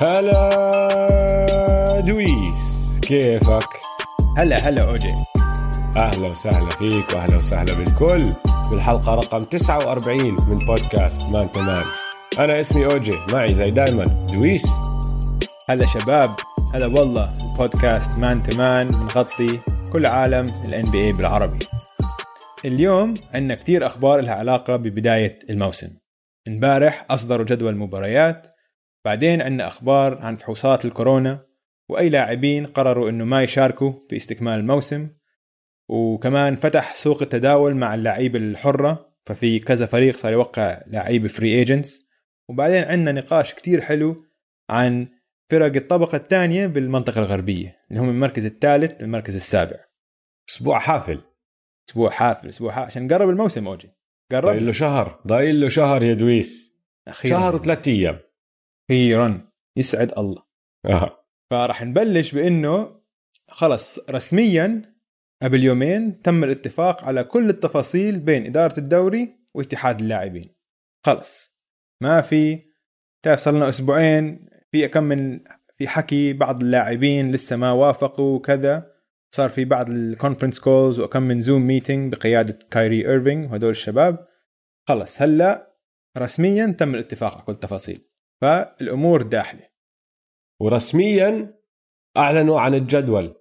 هلا دويس كيفك؟ هلا هلا أوجي. أهلا وسهلا فيك وأهلا وسهلا بالكل. بالحلقة رقم 49 من بودكاست Man to Man أنا اسمي أوجي معي زي دايما دويس. هلا شباب هلا والله البودكاست Man to Man بنغطي كل عالم ال NBA بالعربي. اليوم عندنا كتير أخبار لها علاقة ببداية الموسم. امبارح أصدروا جدول مباريات بعدين عندنا أخبار عن فحوصات الكورونا وأي لاعبين قرروا إنه ما يشاركوا في استكمال الموسم. وكمان فتح سوق التداول مع اللعيبة الحرة ففي كذا فريق صار يوقع لعيبة free agents وبعدين عندنا نقاش كتير حلو عن فرق الطبقة الثانية بالمنطقة الغربية اللي هم المركز الثالث للمركز السابع. أسبوع حافل. أسبوع حافل أسبوع حافل. عشان قرب الموسم أوجي. قرب؟ ضايل له شهر. ضايل له شهر يا دويس. أخيرا شهر وثلاث أيام. أخيرا يسعد الله. آه. فراح نبلش بإنه خلص رسميا قبل يومين تم الاتفاق على كل التفاصيل بين إدارة الدوري واتحاد اللاعبين. خلص. ما في تعرف صار لنا أسبوعين في كم من في حكي بعض اللاعبين لسه ما وافقوا وكذا. صار في بعض ال conference calls وكم من Zoom meeting بقيادة كايري ايرفينج وهدول الشباب. خلص. هلأ رسميا تم الاتفاق على كل التفاصيل. فالأمور داحله ورسميا أعلنوا عن الجدول.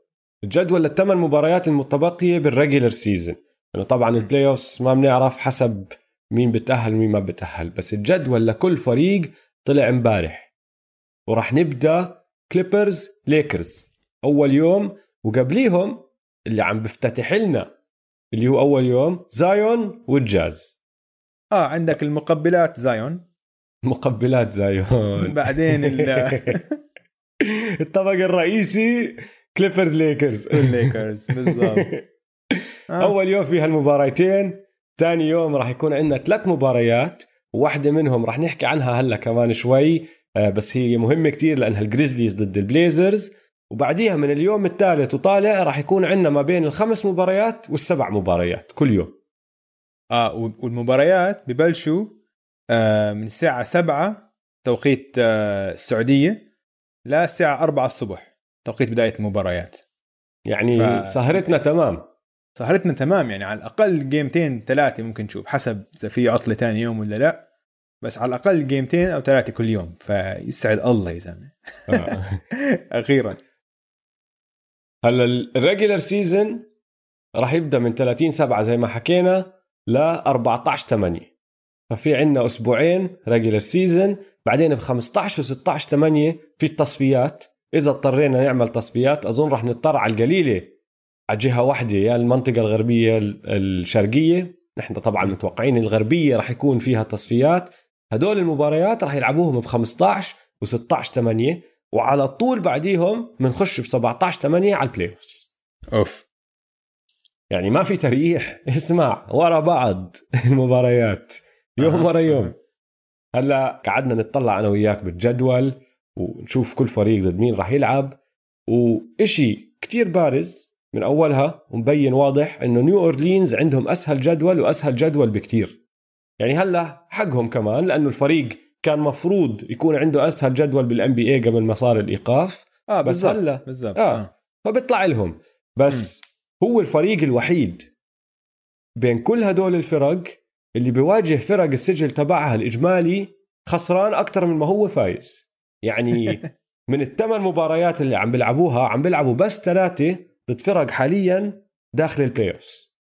الجدول للثمان مباريات المتبقية بال regular season إنه طبعا ال playoffs ما بنعرف حسب مين بتأهل ومين ما بتأهل بس الجدول لكل فريق طلع امبارح. وراح نبدأ كليبرز ليكرز أول يوم وقبليهم اللي عم بفتتح لنا اللي هو أول يوم زايون والجاز آه عندك المقبلات زايون مقبلات زايون. بعدين ال- الطبق الرئيسي كليبرز ليكرز الليكرز بالضبط. آه. أول يوم في هالمباراتين ثاني يوم راح يكون عندنا ثلاث مباريات وواحدة منهم راح نحكي عنها هلا كمان شوي آه، بس هي مهمة كتير لأنها الجريزليز ضد البليزرز وبعديها من اليوم الثالث وطالع راح يكون عندنا ما بين الخمس مباريات والسبع مباريات كل يوم. آه والمباريات ببلشوا من الساعة 7 توقيت آه السعودية للساعة 4 الصبح توقيت بداية المباريات. يعني ف- سهرتنا تمام. سهرتنا تمام يعني على الأقل جيمتين ثلاثة ممكن نشوف حسب إذا في عطلة ثاني يوم ولا لا. بس على الأقل جيمتين أو ثلاثة كل يوم فيسعد الله يا زلمة. آه. أخيرا. هلا ال regular season راح يبدأ من 30 7 زي ما حكينا ل 14 8 ففي عندنا أسبوعين regular season بعدين ب 15 و16 8 في التصفيات. إذا اضطرينا نعمل تصفيات أظن راح نضطر على القليلة. على جهة واحدة يا المنطقة الغربية ال- الشرقية. نحن طبعا متوقعين الغربية راح يكون فيها تصفيات. هدول المباريات راح يلعبوهم ب 15 و16 8 وعلى طول بعديهم بنخش ب 17 8 على ال playoffs أوف. يعني ما في تريح. اسمع ورا بعض المباريات. يوم ورا يوم. هلأ قعدنا نطلع أنا وياك بالجدول ونشوف كل فريق ضد مين راح يلعب وإشي كتير بارز من أولها ومبين واضح إنه نيو أورلينز عندهم أسهل جدول وأسهل جدول بكتير يعني هلأ حقهم كمان لأنه الفريق كان مفروض يكون عنده أسهل جدول بال NBA قبل ما صار الإيقاف آه بس هلا- بالضبط آه. آه. فبيطلع لهم بس هو الفريق الوحيد بين كل هدول الفرق اللي بيواجه فرق السجل تبعها الإجمالي خسران أكثر من ما هو فايز. يعني من الثمان مباريات اللي عم بيلعبوها عم بيلعبوا بس ثلاثة ضد فرق حاليا داخل ال playoffs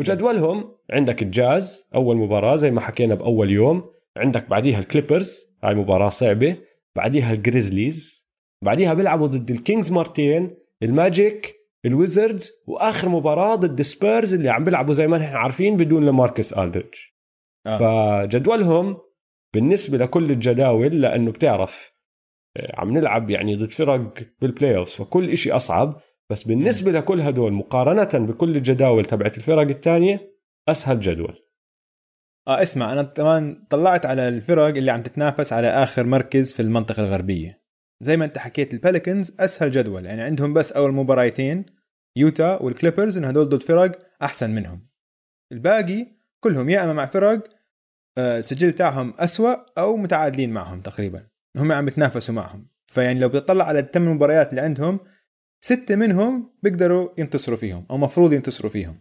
وجدولهم عندك الجاز أول مباراة زي ما حكينا بأول يوم عندك بعديها الكليبرز هاي مباراة صعبة بعديها الجريزليز بعديها بيلعبوا ضد الكينجز مرتين الماجيك الويزردز وآخر مباراة ضد سبيرز اللي عم بيلعبوا زي ما نحن عارفين بدون لاماركس ألدريدج آه. فجدولهم بالنسبة لكل الجداول لأنه بتعرف آه، عم نلعب يعني ضد فرق بال playoff فكل إشي أصعب بس بالنسبة لكل هدول مقارنة بكل الجداول تبعت الفرق الثانية أسهل جدول. آه اسمع أنا كمان طلعت على الفرق اللي عم تتنافس على آخر مركز في المنطقة الغربية. زي ما أنت حكيت البيليكنز أسهل جدول يعني عندهم بس أول مباراتين يوتا والكليبرز انه هدول ضد فرق أحسن منهم. الباقي كلهم يا إما مع فرق السجل تاعهم أسوأ أو متعادلين معهم تقريبا. هم عم بتنافسوا معهم. فيعني لو بتطلع على الثمان مباريات اللي عندهم ستة منهم بيقدروا ينتصروا فيهم أو مفروض ينتصروا فيهم.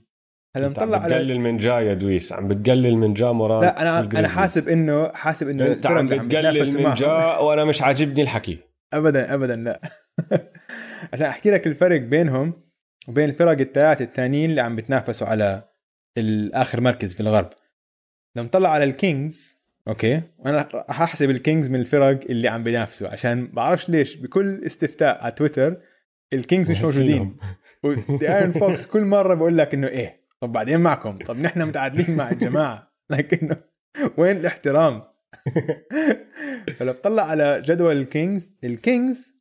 هلا نطلع على بتقلل من جا يا دويس. عم بتقلل من جا مورانت لا أنا أنا حاسب انه حاسب إنه أنت عم بتقلل من جا وأنا مش عاجبني الحكي. ابدا ابدا لا. عشان أحكي لك الفرق بينهم وبين الفرق الثلاثه الثانيين اللي عم بتنافسوا على الآخر مركز في الغرب. لما نطلع على الكينجز أوكي وأنا راح أحسب الكينجز من الفرق اللي عم بينافسوا عشان بعرفش ليش بكل استفتاء على تويتر الكينجز مش موجودين. ودي ارون فوكس كل مرة بقول لك إنه إيه طب بعدين معكم طب نحن متعادلين مع الجماعة. لكنه وين الاحترام؟ فلو بطلع على جدول الكينجز الكينجز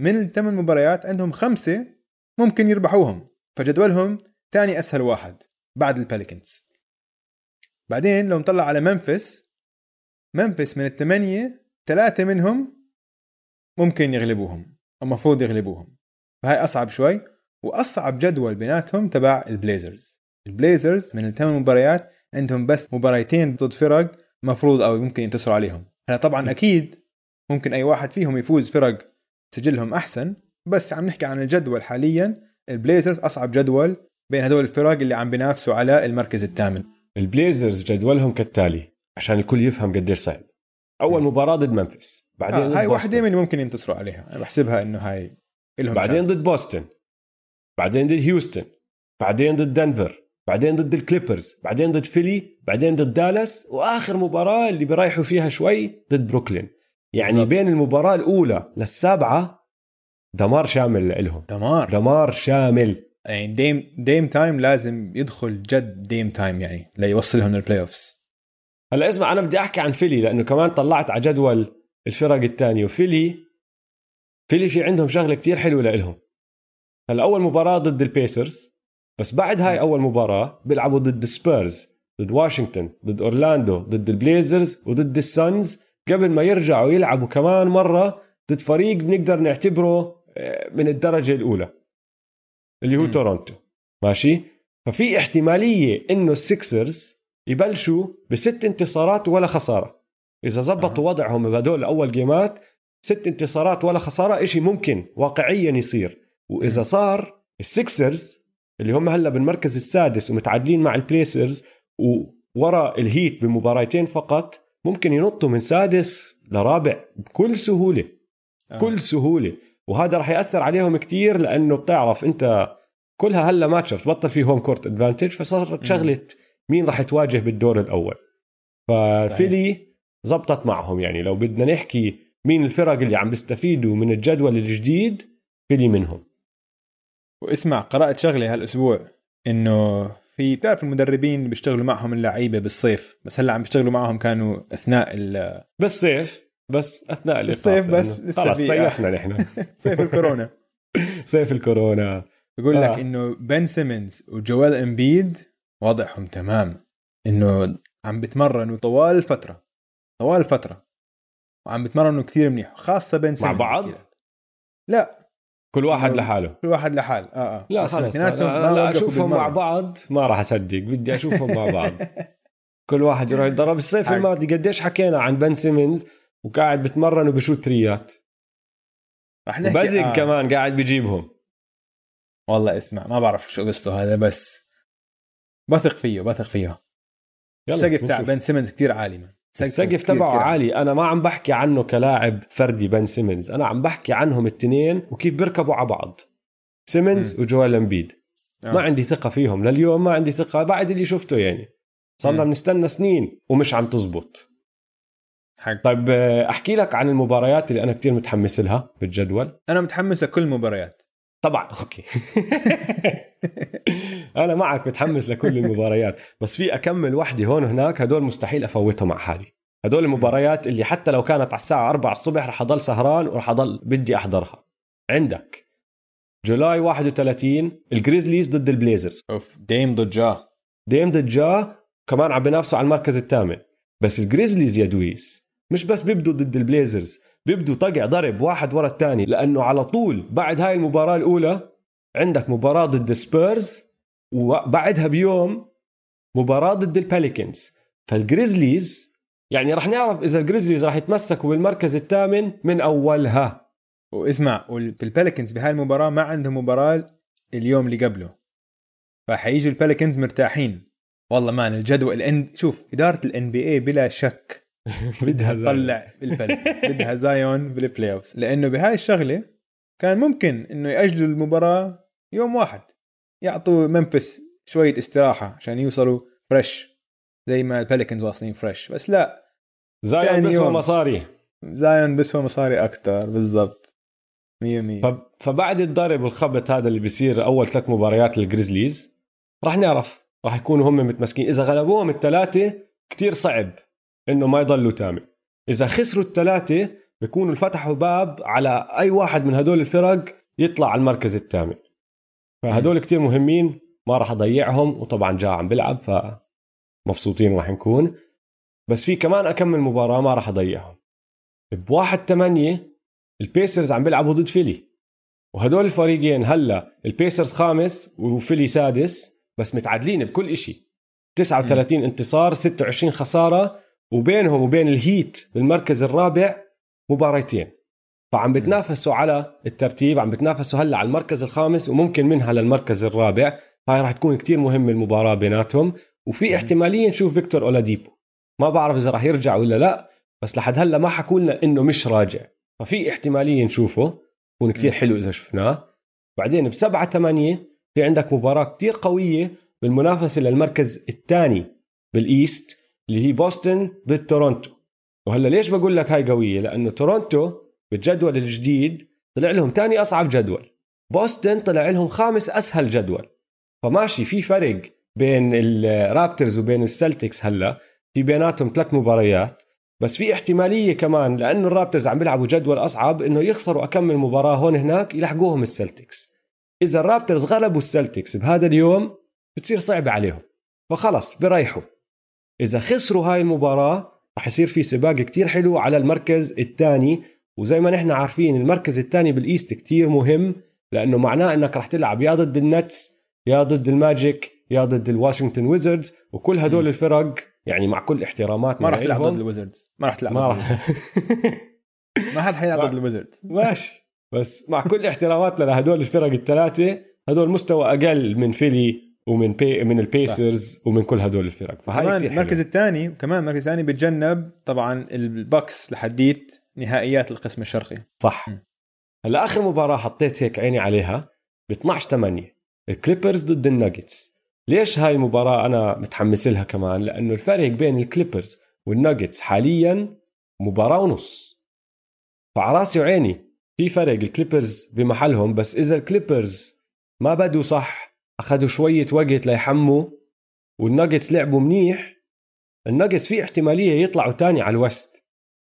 من الثمان مباريات عندهم خمسة ممكن يربحوهم فجدولهم ثاني أسهل واحد بعد البيليكنز بعدين لو نطلع على ممفيس ممفيس من الثمانيه ثلاثة منهم ممكن يغلبوهم المفروض يغلبوهم. فهي أصعب شوي وأصعب جدول بيناتهم تبع البليزرز. البليزرز من الثمان مباريات عندهم بس مباريتين ضد فرق مفروض أو ممكن ينتصروا عليهم. هلا طبعا أكيد ممكن أي واحد فيهم يفوز فرق سجلهم أحسن بس عم نحكي عن الجدول حاليا. البليزرز أصعب جدول بين هدول الفرق اللي عم بينافسوا على المركز الثامن. البليزرز جدولهم كالتالي عشان الكل يفهم قديش صعب. أول مباراة ضد ممفيس بعدين آه هاي واحدة من ممكن ينتصروا عليها. أنا بحسبها إنه هاي لهم بعدين ضد بوسطن بعدين ضد هيوستن. بعدين ضد دنفر. بعدين ضد الكليبرز. بعدين ضد فيلي. بعدين ضد دالاس. وآخر مباراة اللي بيريحوا فيها شوي ضد بروكلين. يعني بالزبط. بين المباراة الأولى للسابعة دمار شامل لهم دمار. دمار شامل. يعني Dame Dame time لازم يدخل جد Dame time يعني ليوصلهم لل playoffs هلا اسمع أنا بدي أحكي عن فيلي لأنه كمان طلعت على جدول الفرق الثانية وفيلي فيلي في عندهم شغلة كتير حلوة لهم هلا أول مباراة ضد البيسرز بس بعد هاي أول مباراة بيلعبوا ضد سبيرز ضد واشنطن ضد أورلاندو ضد البليزرز وضد السانز قبل ما يرجعوا يلعبوا كمان مرة ضد فريق بنقدر نعتبره آه، من الدرجة الأولى. اللي هو. تورونتو. ماشي؟ ففي احتمالية إنه السكسرز يبلشوا بست انتصارات ولا خسارة. إذا زبطوا أه. وضعهم بهدول اول جيمات ست انتصارات ولا خسارة إشي ممكن واقعيا يصير. وإذا صار السكسرز اللي هم هلأ بالمركز السادس ومتعادلين مع البيسرز وورا الهيت بمباراتين فقط ممكن ينطوا من سادس لرابع بكل سهولة. بكل آه. سهولة. وهذا راح يأثر عليهم كتير لأنه بتعرف أنت كلها هلا ماتش بطل في home court advantage فصارت شغلة مين راح تواجه بالدور الأول. ففيلي زبطت معهم يعني لو بدنا نحكي مين الفرق اللي عم بيستفيدوا من الجدول الجديد فيلي منهم. واسمع قرأت شغلة هالأسبوع إنه في بتعرف المدربين بيشتغلوا معهم اللعيبة بالصيف بس هلا عم بيشتغلوا معهم كانوا أثناء ال بالصيف بس أثناء الصيف بس لسه خلص صيفنا نحن. صيف الكورونا. صيف الكورونا. بقول لك آه. إنه بن سيمنز وجوال إمبيد وضعهم تمام. إنه عم بتمرنوا طوال الفترة طوال الفترة وعم بتمرنوا كثير منيح. خاصة بن سيمنز مع بعض؟ لا. كل واحد لحاله. كل واحد لحال. آه آه. لا خلص لا, لا أشوفهم مع بعض. ما راح أصدق. بدي أشوفهم مع بعض. كل واحد يروح يتدرب. الصيف الماضي قديش حكينا عن بن سيمنز؟ وقاعد بتمرن وبشوت تريات. رح نحكي بزق آه. كمان قاعد بجيبهم. والله اسمع ما بعرف شو قصته هذا بس بثق فيه بثق فيه. السقف تاع بن سيمنز كتير عالي من. السقف تبعه عالي. أنا ما عم بحكي عنه كلاعب فردي بن سيمنز. أنا عم بحكي عنهم الاثنين وكيف بيركبوا على بعض. سيمنز وجوال أمبيد. آه. ما عندي ثقة فيهم. لليوم ما عندي ثقة. بعد اللي شفته يعني. صرنا بنستنى سنين ومش عم تزبط. حق. طيب آه، أحكي لك عن المباريات اللي أنا كتير متحمس لها بالجدول. أنا متحمس لكل المباريات طبعا أوكي. أنا معك متحمس لكل المباريات. بس في أكمل وحدة هون وهناك هدول مستحيل أفوتهم مع حالي. هدول المباريات اللي حتى لو كانت على الساعة 4 الصبح رح أضل سهران ورح أضل بدي أحضرها. عندك July 31 الجريزليز ضد البليزرز. أوف ديم ضد جا. ديم ضد جا كمان عم بينافسوا على المركز الثامن. بس الجريزليز يا دوب مش بس بيبدوا ضد البليزرز بيبدوا طقع ضرب واحد ورا الثاني لأنه على طول بعد هاي المباراة الأولى عندك مباراة ضد سبيرز وبعدها بيوم مباراة ضد البليكنز فالجريزليز يعني رح نعرف إذا الجريزليز رح يتمسكوا بالمركز الثامن من أولها. واسمع والبليكنز بهاي المباراة ما عندهم مباراة اليوم اللي قبله. فحيجوا البليكنز مرتاحين. والله man الجدول الان شوف إدارة ال NBA بلا شك بدها تطلع البليكنز بدها زايون بال playoffs لأنه بهاي الشغلة كان ممكن إنه يأجلوا المباراة يوم واحد يعطوا منفس شوية استراحة عشان يوصلوا fresh زي ما البليكنز واصلين fresh بس لا زايون بس مصاري. زايون بس مصاري أكثر بالضبط. 100% فبعد الضرب والخبط هذا اللي بيصير أول ثلاث مباريات للجريزليز راح نعرف راح يكونوا هم متمسكين. إذا غلبوهم الثلاثه كتير صعب إنه ما يضلوا تامن إذا خسروا الثلاثه بيكونوا فتحوا باب على أي واحد من هدول الفرق يطلع على المركز الثامن فهدول كتير مهمين ما راح أضيعهم وطبعا جاء عم بلعب فمبسوطين راح نكون. بس في كمان اكمل مباراة ما راح أضيعهم. بواحد ثمانية البيسرز عم بيلعبوا ضد فيلي. وهدول الفريقين هلأ البيسرز خامس وفيلي سادس. بس متعادلين بكل إشي. 39 م. انتصار 26 خسارة وبينهم وبين الهيت بالمركز الرابع مباريتين. فعم بتنافسوا على الترتيب عم بتنافسوا هلأ على المركز الخامس وممكن منها للمركز الرابع. هاي راح تكون كتير مهمة المباراة بيناتهم. وفي احتمالية نشوف فيكتور أولاديبو. ما بعرف إذا راح يرجع ولا لا بس لحد هلأ ما حكوا لنا إنه مش راجع. ففي احتمالية نشوفه. يكون كتير حلو إذا شفناه. بعدين بسبعة ثمانية في عندك مباراة كتير قوية بالمنافسة للمركز الثاني بالإيست اللي هي بوسطن ضد تورونتو. وهلأ ليش بقول لك هاي قوية؟ لأنه تورونتو بالجدول الجديد طلع لهم ثاني أصعب جدول. بوسطن طلع لهم خامس أسهل جدول. فماشي في فرق بين الرابترز وبين السلتكس هلأ. في بيناتهم ثلاث مباريات. بس في احتمالية كمان لأنه الرابترز عم بيلعبوا جدول أصعب إنه يخسروا اكمل مباراة هون هناك يلحقوهم السلتكس. إذا الرابترز غلبوا السلتكس بهذا اليوم بتصير صعبة عليهم. فخلص بريحوا إذا خسروا هاي المباراة رح يصير في سباق كتير حلو على المركز الثاني. وزي ما نحن عارفين المركز الثاني بال East كتير مهم لأنه معناه إنك رح تلعب يا ضد النتس يا ضد الماجيك يا ضد الواشنطن ويزردز. وكل هدول الفرق يعني مع كل احترامات ما راح تلعب ضد الويزردز. ما راح تلعب ما راح. ما حد حيلعب ضد الويزردز. ماشي. بس مع كل احترامات لهدول الفرق الثلاثة هدول مستوى أقل من فيلي ومن بي من البيسرز ومن كل هدول الفرق. فهاي كمان المركز الثاني وكمان المركز الثاني بتجنب طبعا البكس لحديت نهائيات القسم الشرقي. صح. هلا آخر مباراة حطيت هيك عيني عليها ب 12 8 الكليبرز ضد الناجتس ليش هاي المباراة أنا متحمس لها كمان؟ لأنه الفرق بين الكليبرز والناجتس حاليا مباراة ونص. فعراسي وعيني في فرق الكليبرز بمحلهم بس إذا الكليبرز ما بدوا صح أخذوا شوية وقت ليحموا والناجتس لعبوا منيح الناجتس في احتمالية يطلعوا تاني على ال West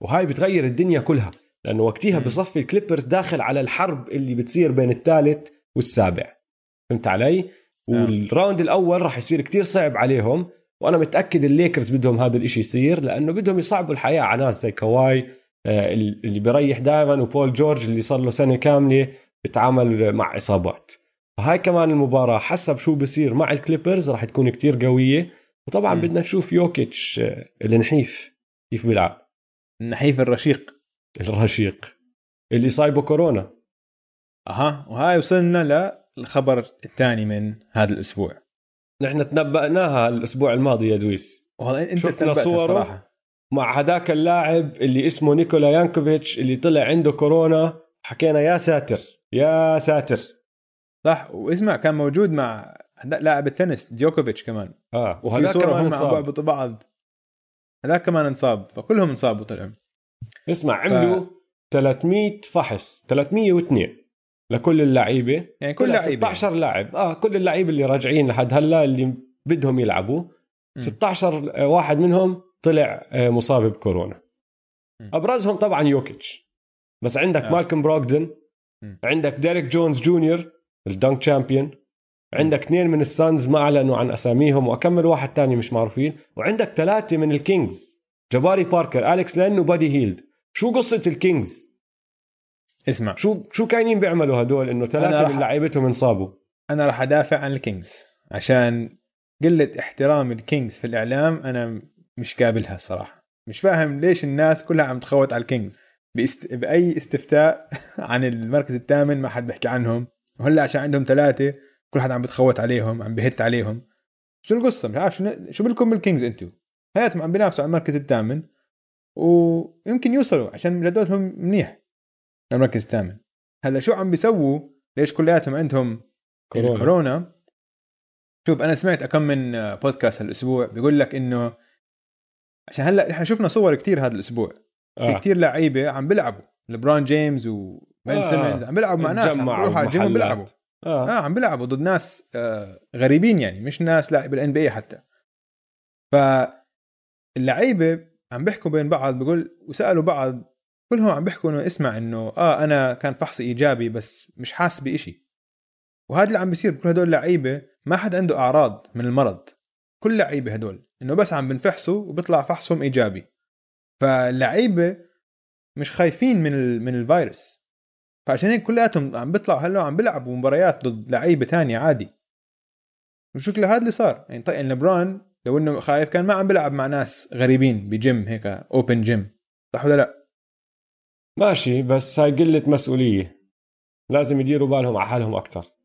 وهاي بتغير الدنيا كلها لأنه وقتها بصفي الكليبرز داخل على الحرب اللي بتصير بين الثالث والسابع فهمت علي؟ نعم. وال round الأول راح يصير كتير صعب عليهم وأنا متأكد الليكرز بدهم هذا الإشي يصير لأنه بدهم يصعبوا الحياة على ناس زي كواي اللي بيريح دائما وبول جورج اللي صار له سنة كاملة بتعامل مع إصابات. فهاي كمان المباراة حسب شو بصير مع الكليبرز راح تكون كتير قوية. وطبعا م. بدنا نشوف يوكيتش آه، النحيف كيف بيلعب. النحيف الرشيق. الرشيق. اللي صايبه كورونا. أها وهاي وصلنا الخبر الثاني من هذا الأسبوع. نحن تنبأناها الأسبوع الماضي يا دويس. والله أنت شفنا صوره. الصراحة. مع هذاك اللاعب اللي اسمه نيكولا يانكوفيتش اللي طلع عنده كورونا حكينا يا ساتر يا ساتر. صح؟ واسمع كان موجود مع لاعب التنس ديوكوفيتش كمان. آه وهذاك كمان انصاب. بعض هذاك كمان انصاب فكلهم انصابوا طلعوا. اسمع عملوا ف... 300 فحص 302 لكل اللعيبة. يعني كل لعيبة. 16 لاعب. آه كل اللعيبة اللي راجعين لحد هلا اللي بدهم يلعبوا. م. 16 واحد منهم طلع آه، مصاب بكورونا. أبرزهم طبعا يوكيتش. بس عندك آه. مالكم بروغدن عندك ديريك جونز جونيور ال dunk champion عندك اثنين من السانز ما أعلنوا عن أساميهم وأكمل واحد تاني مش معروفين وعندك ثلاثة من الكينجز. جباري باركر أليكس لين وبادي هيلد. شو قصة الكينجز؟ اسمع. شو شو كاينين بيعملوا هدول إنه ثلاثة من لعيبتهم انصابوا؟ أنا راح أدافع عن الكينجز. عشان قلة احترام الكينجز في الإعلام أنا مش قابلها الصراحة. مش فاهم ليش الناس كلها عم تخوت على الكينجز. بإست... بأي استفتاء عن المركز الثامن ما حد بيحكي عنهم. وهلأ عشان عندهم ثلاثة كل حد عم بتخوت عليهم عم بهت عليهم. شو القصة؟ مش عارف شو شو بالكم بالكينجز أنتم حياتهم عم بينافسوا على المركز الثامن. ويمكن يوصلوا عشان جدولهم منيح المركز الثامن. هلأ شو عم بيسووا؟ ليش كلياتهم عندهم كورونا, كورونا. شوف أنا سمعت كم من بودكاست هالأسبوع بيقول لك إنه عشان هلا إحنا شفنا صور كتير هذا الأسبوع. آه. في كتير لعيبة عم بيلعبوا. لبران جيمس وبن آه. سيمنز عم بيلعبوا مع ناس عم بيروحوا على الجيم بيلعبوا آه. آه عم بيلعبوا ضد ناس آه غريبين يعني مش ناس لاعبي ال NBA حتى. ف اللعيبة عم بيحكوا بين بعض بقول وسألوا بعض كلهم عم بيحكوا إنه اسمع إنه آه أنا كان فحصي إيجابي بس مش حاسس بإشي. وهذا اللي عم بيصير بكل هدول اللعيبة ما حد عنده أعراض من المرض. كل لعيبة هدول إنه بس عم بنفحصوا وبيطلع فحصهم إيجابي. فاللعيبه مش خايفين من ال... من الفيروس. فعشان هيك كلياتهم عم بيطلعوا هلأ عم بيلعبوا مباريات ضد لعيبة تانية عادي. وشكله هذا اللي صار؟ يعني طيب لبران لو إنه خايف كان ما عم بيلعب مع ناس غريبين ب game هيك open gym صح ولا لا؟ ماشي بس هاي قلة مسؤولية. لازم يديروا بالهم على حالهم أكثر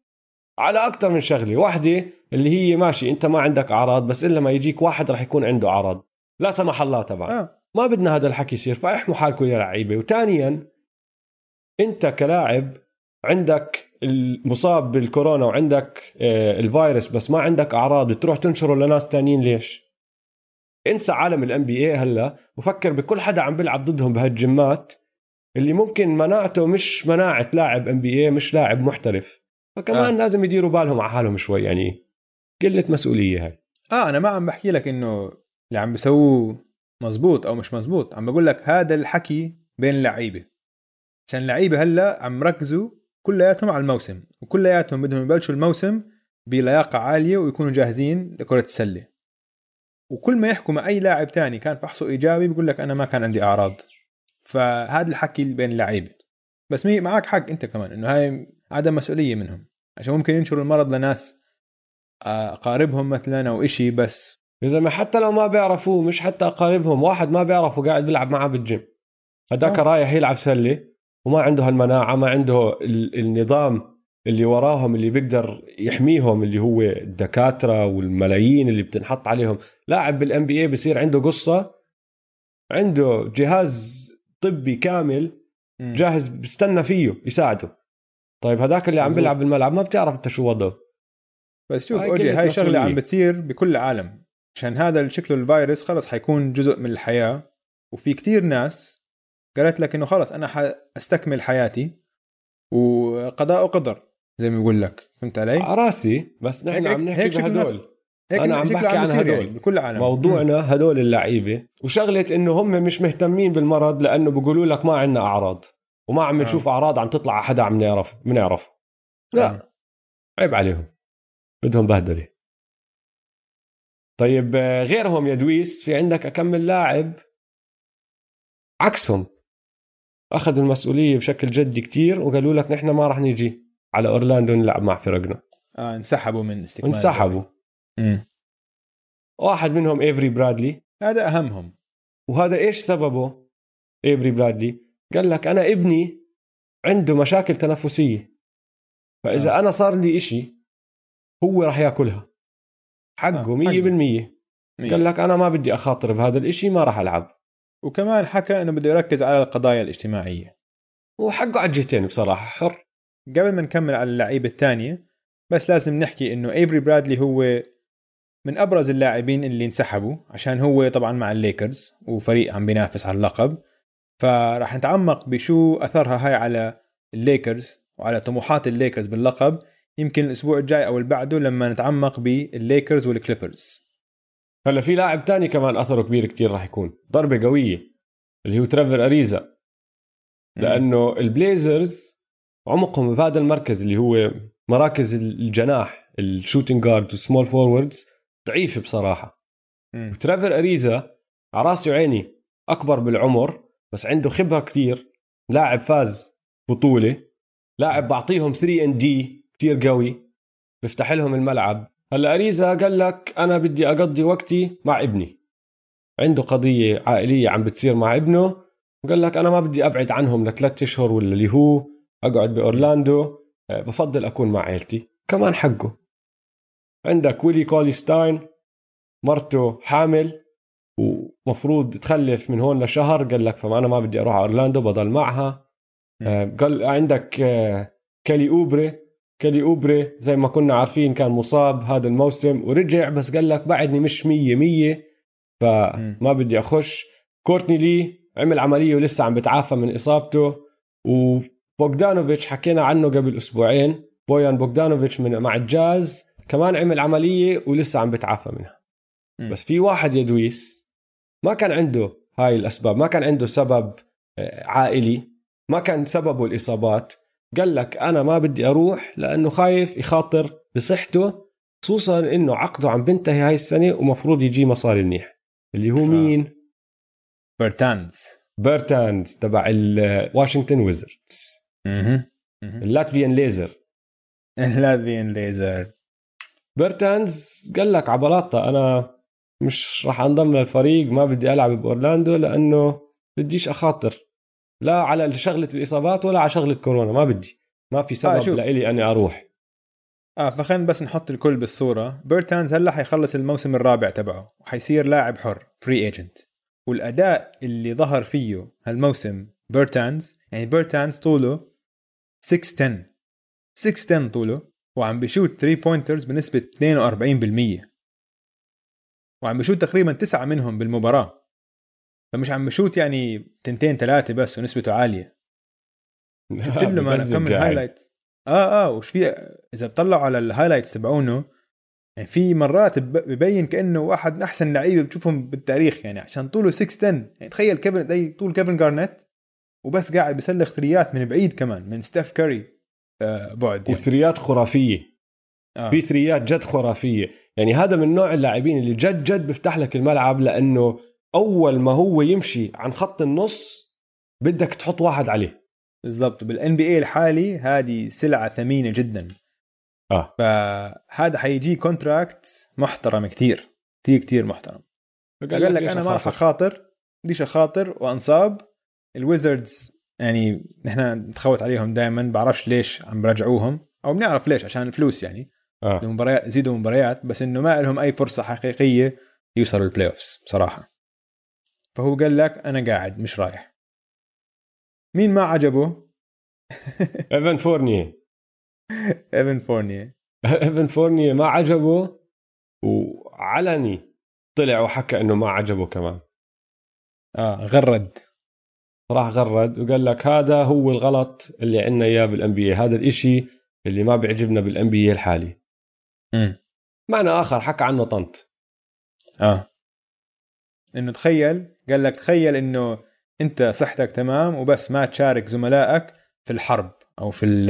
على أكثر من شغلة. واحدة اللي هي ماشي أنت ما عندك أعراض بس الا ما يجيك واحد رح يكون عنده أعراض. لا سمح الله طبعا. آه. ما بدنا هذا الحكي يصير فاحموا حالكم يا لعيبة. وثانيا أنت كلاعب عندك المصاب بالكورونا وعندك آه، الفيروس بس ما عندك أعراض تروح تنشره لناس تانيين ليش؟ انسى عالم ال NBA هلا وفكر بكل حدا عم بيلعب ضدهم بهالجمات اللي ممكن مناعته مش مناعة لاعب NBA مش لاعب محترف. فكمان آه. لازم يديروا بالهم على حالهم شوي يعني قلة مسؤولية هاي. آه أنا ما عم بحكي لك إنه اللي عم بيسووه مزبوط أو مش مزبوط عم بقول لك هذا الحكي بين اللعيبة. عشان اللعيبة هلأ عم ركزوا كلياتهم على الموسم وكلياتهم بدهم يبلشوا الموسم بلياقة عالية ويكونوا جاهزين لكرة السلة. وكل ما يحكوا مع أي لاعب تاني كان فحصه إيجابي بيقول لك أنا ما كان عندي أعراض. فهذا الحكي بين اللعيبة. بس مي معك حق أنت كمان إنه هاي عدم مسؤولية منهم. عشان ممكن ينشروا المرض لناس آه، اقاربهم مثلا أو إشي بس يا زلمه حتى لو ما بيعرفوه مش حتى اقاربهم واحد ما بيعرفه قاعد بيلعب معه بالجيم. هذاك آه. رايح يلعب سلة وما عنده هالمناعة ما عنده النظام اللي وراهم اللي بيقدر يحميهم اللي هو الدكاترة والملايين اللي بتنحط عليهم. لاعب بالان بي اي بصير عنده قصة عنده جهاز طبي كامل جاهز بيستنى فيه يساعده. طيب هذاك اللي عم بيلعب بالملعب ما بتعرف أنت شو وضعه. بس شوف أوجي هاي شغلة عم بتصير بكل العالم. عشان هذا شكله الفيروس خلص حيكون جزء من الحياة. وفي كتير ناس قالت لك إنه خلص أنا حأستكمل حياتي. وقضاء وقدر زي ما بقول لك. فهمت علي؟ على رأسي بس نحن عم نحكي بهدول. هيك أنا عم بحكي عن هدول. يعني بكل العالم. موضوعنا هدول اللعيبة. وشغلة إنه هم مش مهتمين بالمرض لأنه بيقولوا لك ما عندنا أعراض. وما عم نشوف آه. أعراض عم تطلع على حدا عم نعرف بنعرف لا. آه. عيب عليهم. بدهم بهدلة. طيب غيرهم يا دويس في عندك أكمل لاعب؟ عكسهم. اخذوا المسؤولية بشكل جدي كتير وقالوا لك نحن ما راح نيجي على أورلاندو نلعب مع فرقنا. آه انسحبوا من استكمال انسحبوا. مم. واحد منهم Avery Bradley. هذا أهمهم. وهذا إيش سببه؟ Avery Bradley. قال لك أنا ابني عنده مشاكل تنفسية فإذا آه. أنا صار لي إشي هو راح يأكلها. حقه مية آه. بالمية. قال لك أنا ما بدي أخاطر بهذا الإشي ما راح ألعب. وكمان حكى إنه بده يركز على القضايا الاجتماعية. وحقه على الجهتين بصراحة حر. قبل ما نكمل على اللعيبة الثانية بس لازم نحكي إنه Avery Bradley هو من أبرز اللاعبين اللي انسحبوا عشان هو طبعا مع الليكرز وفريق عم بينافس على اللقب. فراح نتعمق بشو أثرها هاي على الليكرز وعلى طموحات الليكرز باللقب. يمكن الأسبوع الجاي أو اللي بعده لما نتعمق بال Lakers وال Clippers. هلا في لاعب تاني كمان أثره كبير كتير راح يكون. ضربة قوية اللي هو ترافر أريزا. لأنه ال Blazers عمقهم بهذا المركز اللي هو مراكز الجناح ال shooting guard وال small forwards ضعيفه بصراحة. Trevor Ariza على راسي وعيني كبر بالعمر بس عنده خبرة كتير لاعب فاز بطولة لاعب بعطيهم 3 and D كثير قوي بفتح لهم الملعب. هلا Ariza قال لك أنا بدي أقضي وقتي مع ابني. عنده قضية عائلية عم بتصير مع ابنه وقال لك أنا ما بدي أبعد عنهم لثلاث أشهر ولا اللي هو أقعد بأورلاندو آه، بفضل أكون مع عائلتي كمان حقه. عندك Willie Cauley-Stein مرته حامل ومفروض تخلف من هون لشهر قال لك فما أنا ما بدي أروح على أورلاندو بضل معها. آه، قال عندك آه، Kelly Oubre. Kelly Oubre زي ما كنا عارفين كان مصاب هذا الموسم ورجع بس قال لك بعدني مش مية مية فما بدي أخش. Courtney Lee عمل عملية ولسه عم بتعافى من إصابته و Bogdanovic حكينا عنه قبل أسبوعين. Bojan Bogdanovic من مع الجاز كمان عمل عملية ولسه عم بتعافى منها. بس في واحد يا دويس ما كان عنده هاي الأسباب ما كان عنده سبب آه، عائلي ما كان سببه الإصابات. قال لك أنا ما بدي أروح لأنه خايف يخاطر بصحته خصوصا إنه عقده عم بنتهي هاي السنة ومفروض يجي مصاري منيح. اللي هو آه. مين؟ Bertans Bertans تبع ال Washington Wizards ال Latvian Laser. ال Latvian Laser. Bertans قال لك ع بلاطة أنا مش راح انضم للفريق ما بدي ألعب بأورلاندو لأنه بديش أخاطر. لا على شغلة الإصابات ولا على شغلة كورونا ما بدي. ما في سبب آه لإلي أني أروح. آه فخلينا بس نحط الكل بالصورة. Bertans هلأ حيخلص الموسم الرابع تبعه. وحيصير لاعب حر free agent والأداء اللي ظهر فيه هالموسم Bertans يعني Bertans طوله 6'10 6'10 طوله وعم بيشوت 3 pointers بنسبة 42% وعم بيشوت تقريبا تسعة منهم بالمباراة. فمش عم بشوت يعني تنتين ثلاثة بس ونسبته عالية. شفت له أنا كم highlight آه آه وش في إذا بتطلعوا على ال highlights تبعونه يعني في مرات ببين كأنه واحد من أحسن لعيبه بتشوفهم بالتاريخ يعني عشان طوله 6 10 يعني تخيل كيفن زي طول Kevin Garnett وبس قاعد بيسلخ three ات من بعيد كمان من Steph Curry. آه بعد يعني. و three ات خرافية. آه. في three ات جد خرافية. يعني هذا من نوع اللاعبين اللي جد جد بيفتح لك الملعب لأنه أول ما هو يمشي عن خط النص بدك تحط واحد عليه. بالضبط. بال NBA الحالي هذه سلعة ثمينة جدا. آه. فهذا حيجي contract محترم كثير كثير كثير محترم. قال لك أنا ما راح أخاطر؟ بديش أخاطر؟ وأنصاب. ال Wizards يعني نحن نتخوت عليهم دائما بعرفش ليش عم برجعوهم. أو بنعرف ليش عشان الفلوس يعني. آه. المباريات يزيدوا مباريات بس إنه ما لهم أي فرصة حقيقية يوصلوا ال playoffs بصراحه فهو قال لك أنا قاعد مش رايح. مين ما عجبه؟ Evan Fournier Evan Fournier Evan Fournier ما عجبه وعلني طلع وحكى إنه ما عجبه كمان. آه غرد. راح غرد وقال لك هذا هو الغلط اللي عندنا إياه بالان بي هذا الإشي اللي ما بيعجبنا بالان بي الحالي. امم معنى آخر حكى عنه طنط. آه. إنه تخيل قال لك تخيل إنه أنت صحتك تمام وبس ما تشارك زملائك في الحرب أو في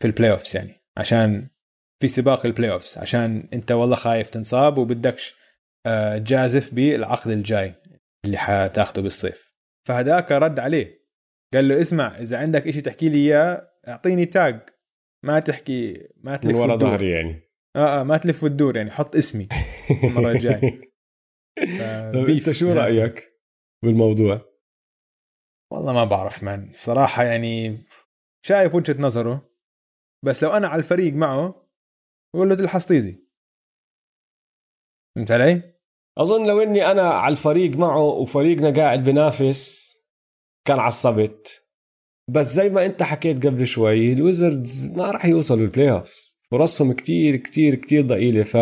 في ال playoffs يعني عشان في سباق ال playoffs عشان أنت والله خايف تنصاب وبدكش آه، جازف بالعقد الجاي اللي حتاخده بالصيف. فهداك رد عليه. قال له اسمع إذا عندك إشي تحكي لي إياه أعطيني tag ما تحكي ما تلف ورا ظهري يعني. آه آه ما تلف وتدور يعني حط اسمي المرة الجاية. طيب أنت شو رأيك بالموضوع؟ والله ما بعرف man الصراحة يعني شايف وجهة نظره بس لو أنا على الفريق معه بقول له تلحس طيزي فهمت علي؟ أظن لو إني أنا على الفريق معه وفريقنا قاعد بنافس كان عصبت بس زي ما أنت حكيت قبل شوي ال Wizards ما راح يوصلوا ال playoffs فرصهم كتير كتير كتير ضئيلة. ف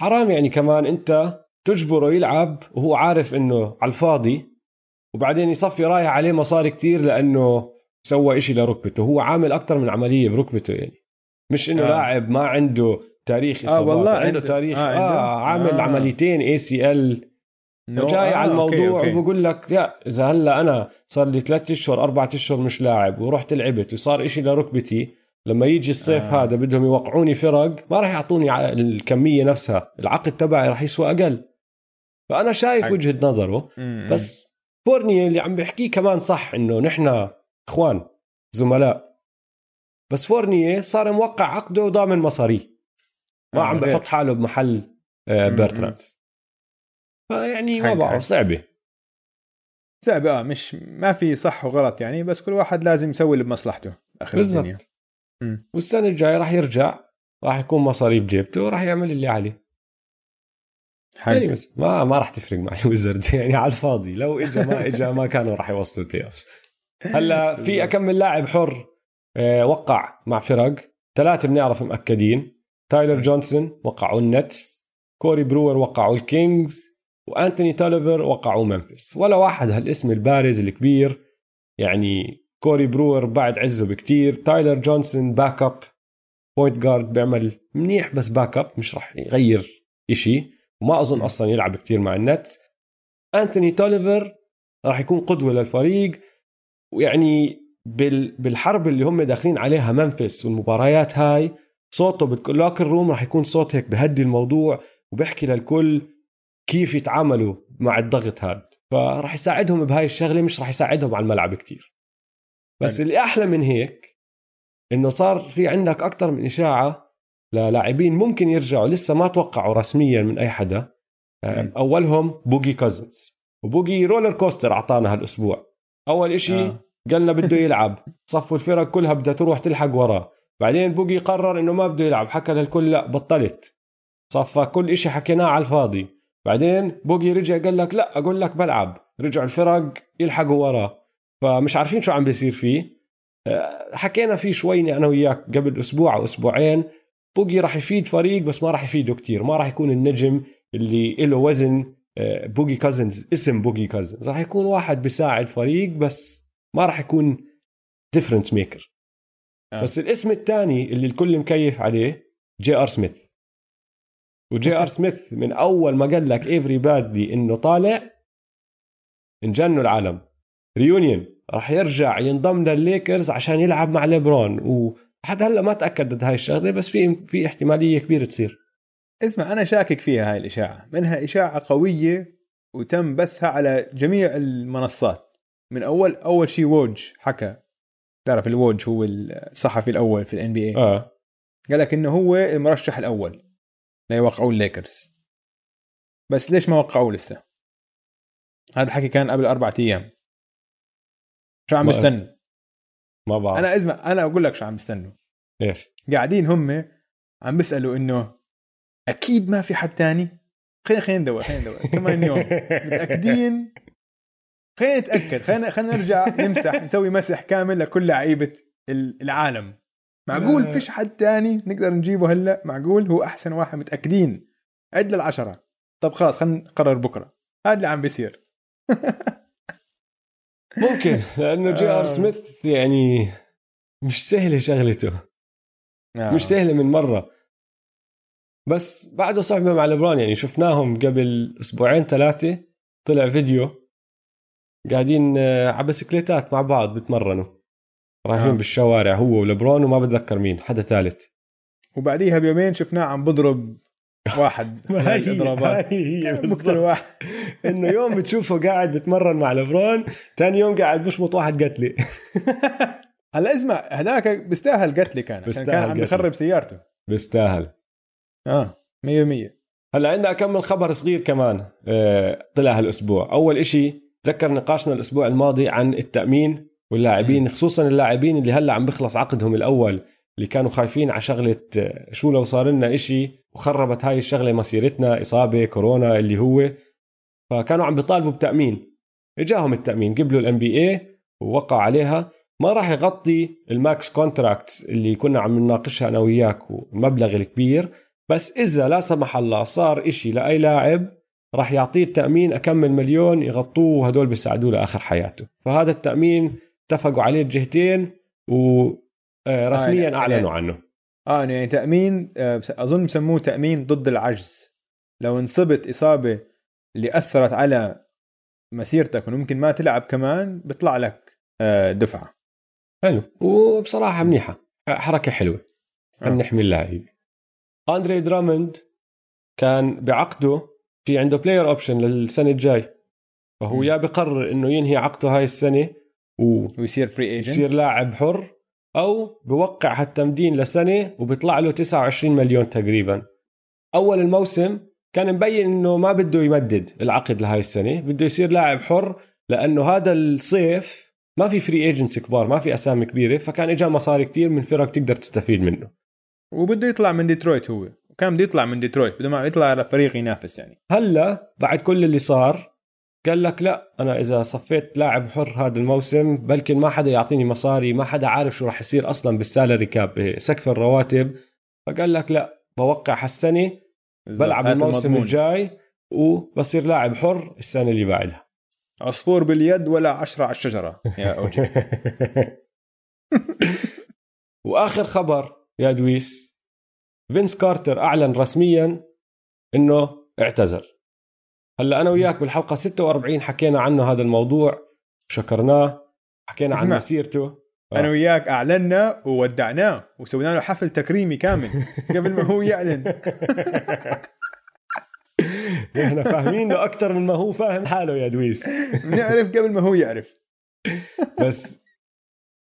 حرام يعني كمان انت تجبره يلعب وهو عارف انه على الفاضي وبعدين يصفي رايح عليه مصاري كتير لأنه سوى إشي لركبته. هو عامل أكثر من عملية بركبته يعني. مش إنه آه. لاعب ما عنده تاريخ إصابات آه والله عنده, عنده. تاريخ. آه, عنده. آه عامل آه. عمليتين اي سي ال جاي آه على الموضوع وبقول لك يا إذا هلأ أنا صار لي ثلاث أشهر أربع أشهر مش لاعب ورحت لعبت وصار إشي لركبتي لما يجي الصيف آه. هذا بدهم يوقعوني فرق ما راح يعطوني الكمية نفسها. العقد تبعي راح يسوى أقل. فأنا شايف حق. وجهة نظره. بس فورني اللي عم بيحكيه كمان صح إنه نحن إخوان زملاء. بس فورنيه صار موقع عقده وضامن مصاريه ما آه عم بحط حاله بمحل آه، بيرتانز. فيعني ما بعرف صعبة. صعب آه مش ما في صح وغلط يعني بس كل واحد لازم يسوي اللي بمصلحته. آخر الدنيا. والسنة الجاية راح يرجع راح يكون مصاريف جيبته وراح يعمل اللي عليه. حق يعني بس ما ما راح تفرق مع ال Wizards يعني على الفاضي. لو اجى ما اجى ما كانوا راح يوصلوا ال playoffs هلا في اكمل لاعب حر آه، وقع مع فرق. ثلاثة بنعرف مأكدين تايلر جونسون وقعوا ال Nets. كوري بروير وقعوا ال Kings. وأنتوني توليفر وقعوا ممفس ولا واحد هالاسم البارز الكبير. يعني كوري بروير بعد عزه بكتير. تايلر جونسون backup point guard بيعمل منيح بس backup مش راح يغير إشي. وما أظن أصلا يلعب كتير مع ال Nets. أنتوني توليفر راح يكون قدوة للفريق. ويعني بال بالحرب اللي هم داخلين عليها ممفس والمباريات هاي صوته بال locker room راح يكون صوت هيك بهدي الموضوع وبيحكي للكل كيف يتعاملوا مع الضغط هذا فراح يساعدهم بهاي الشغلة مش راح يساعدهم على الملعب كتير. بس. اللي أحلى من هيك إنه صار في عندك أكثر من إشاعة للاعبين ممكن يرجعوا لسه ما توقعوا رسميا من أي حدا. آه،. أولهم بوجي كوزنز وبوجي roller coaster أعطانا هالأسبوع. أول إشي آه. قالنا بده يلعب. صفوا الفرق كلها بدها تروح تلحق وراه. بعدين بوجي قرر إنه ما بده يلعب. حكى للكل لا بطلت. صفى كل إشي حكيناه على الفاضي. بعدين بوجي رجع قال لك لا أقول لك بلعب. رجعوا الفرق يلحقوا وراه. فمش عارفين شو عم بيصير فيه. آه، حكينا فيه شوي أنا وياك قبل أسبوع أو أسبوعين. بوجي راح يفيد فريق بس ما راح يفيده كتير. ما راح يكون النجم اللي له وزن. آه، بوجي كازنز اسم بوجي كازنز. راح يكون واحد بيساعد فريق بس ما راح يكون difference maker آه. بس الاسم الثاني اللي الكل مكيف عليه جي آر سميث. وجي آر سميث من أول ما قال لك إيفري برادلي إنه طالع إنجنوا العالم. reunion راح يرجع ينضم للليكرز عشان يلعب مع ليبرون. وحتى هلا ما تأكدت هاي الشغلة بس في في احتمالية كبيرة تصير. اسمع أنا شاكك فيها هاي الإشاعة. منها إشاعة قوية وتم بثها على جميع المنصات. من أول أول شيء ووج حكى. تعرف الووج هو الصحفي الأول في ال NBA آه. قال لك إنه هو المرشح الأول ليوقعوا الليكرز. بس ليش ما وقعوه لسه؟ هذا الحكي كان قبل أربعة أيام. شو عم يستنوا؟ ما بعرف. أنا اسمع أنا أقول لك شو عم يستنوا. إيش؟ قاعدين هم عم بيسألوا إنه أكيد ما في حد تاني؟ خلينا خلينا ندور خلينا ندور. كمان يوم. متأكدين؟ خلينا نتأكد. خلينا خلينا نرجع نمسح نسوي مسح كامل لكل لعيبة ال- العالم. معقول. فيش حد تاني نقدر نجيبه هلأ؟ معقول؟ هو أحسن واحد متأكدين. عد للعشرة. طب خلاص خلينا نقرر بكرة. هذا اللي عم بيصير. ممكن لأنه جي آه. ار سميث يعني مش سهلة شغلته آه. مش سهلة من مرة بس بعده صحبه مع لبران يعني شفناهم قبل أسبوعين ثلاثة طلع فيديو قاعدين آه، على بسكليتات مع بعض بتمرنوا رايحين آه. بالشوارع هو ولبران وما بتذكر مين حدا ثالث وبعديها بيومين شفناه عم بضرب واحد هاي الإضرابات. هي كان بالضبط. مقتل واحد. إنه يوم بتشوفه قاعد بتمرن مع لبران ثاني يوم قاعد بشمط واحد قتله هلا اسمع هذاك بيستاهل قتلي كان عشان كان عم قتلي. بخرب سيارته. بيستاهل. آه 100% هلا عندنا كم خبر صغير كمان آه، طلع هالأسبوع. أول إشي تذكر نقاشنا الأسبوع الماضي عن التأمين واللاعبين خصوصا اللاعبين اللي هلا عم بخلص عقدهم الأول. اللي كانوا خايفين على شغلة شو لو صار لنا إشي وخربت هاي الشغلة مسيرتنا إصابة كورونا اللي هو. فكانوا عم بيطالبوا بتأمين. إجاهم التأمين قبلوا ال NBA ووقعوا عليها. ما راح يغطي ال max contracts اللي كنا عم نناقشها أنا وياك والمبلغ الكبير. بس إذا لا سمح الله صار إشي لأي لاعب راح يعطيه التأمين اكمل مليون يغطوه وهدول بيساعدوه لآخر حياته. فهذا التأمين اتفقوا عليه الجهتين ورسميا يعني- أعلنوا عنه. آه يعني تأمين آه، أظن بسموه تأمين ضد العجز. لو انصبت إصابة اللي أثرت على مسيرتك وممكن ما تلعب كمان بيطلع لك آه، دفعة. حلو. وبصراحة منيحة. حركة حلوة. آه. خلينا نحمي اللاعبين أندري دراموند كان بعقده في عنده player option للسنة الجاي. فهو. يا بقرر إنه ينهي عقده هاي السنة و ويصير free يصير agent لاعب حر. أو بوقع هالتمديد لسنة وبيطلع له 29 مليون تقريبا. أول الموسم كان مبين إنه ما بده يمدد العقد لهاي السنة بده يصير لاعب حر لأنه هذا الصيف ما في free agents كبار ما في أسامي كبيرة فكان اجى مصاري كتير من فرق تقدر تستفيد منه. وبده يطلع من ديترويت هو. وكان بده يطلع من ديترويت بده ما يطلع على فريق ينافس يعني. هلأ بعد كل اللي صار قال لك لا أنا إذا صفيت لاعب حر هذا الموسم بلكن ما حدا يعطيني مصاري ما حدا عارف شو راح يصير أصلا بال salary cap سقف الرواتب. فقال لك لا بوقع هالسنة بلعب الموسم المضمون. الجاي وبصير لاعب حر السنة اللي بعدها. عصفور باليد ولا عشرة على الشجرة. يا أوجي وآخر خبر يا دويس Vince Carter أعلن رسميا إنه اعتذر. هلا أنا وياك بالحلقة 46 حكينا عنه هذا الموضوع شكرناه حكينا عن مسيرته. آه. أنا وياك أعلنا وودعناه وسوينا له حفل تكريمي كامل قبل ما هو يعلن. إحنا فاهمينه أكثر من ما هو فاهم حاله يا دويس. بنعرف قبل ما هو يعرف. بس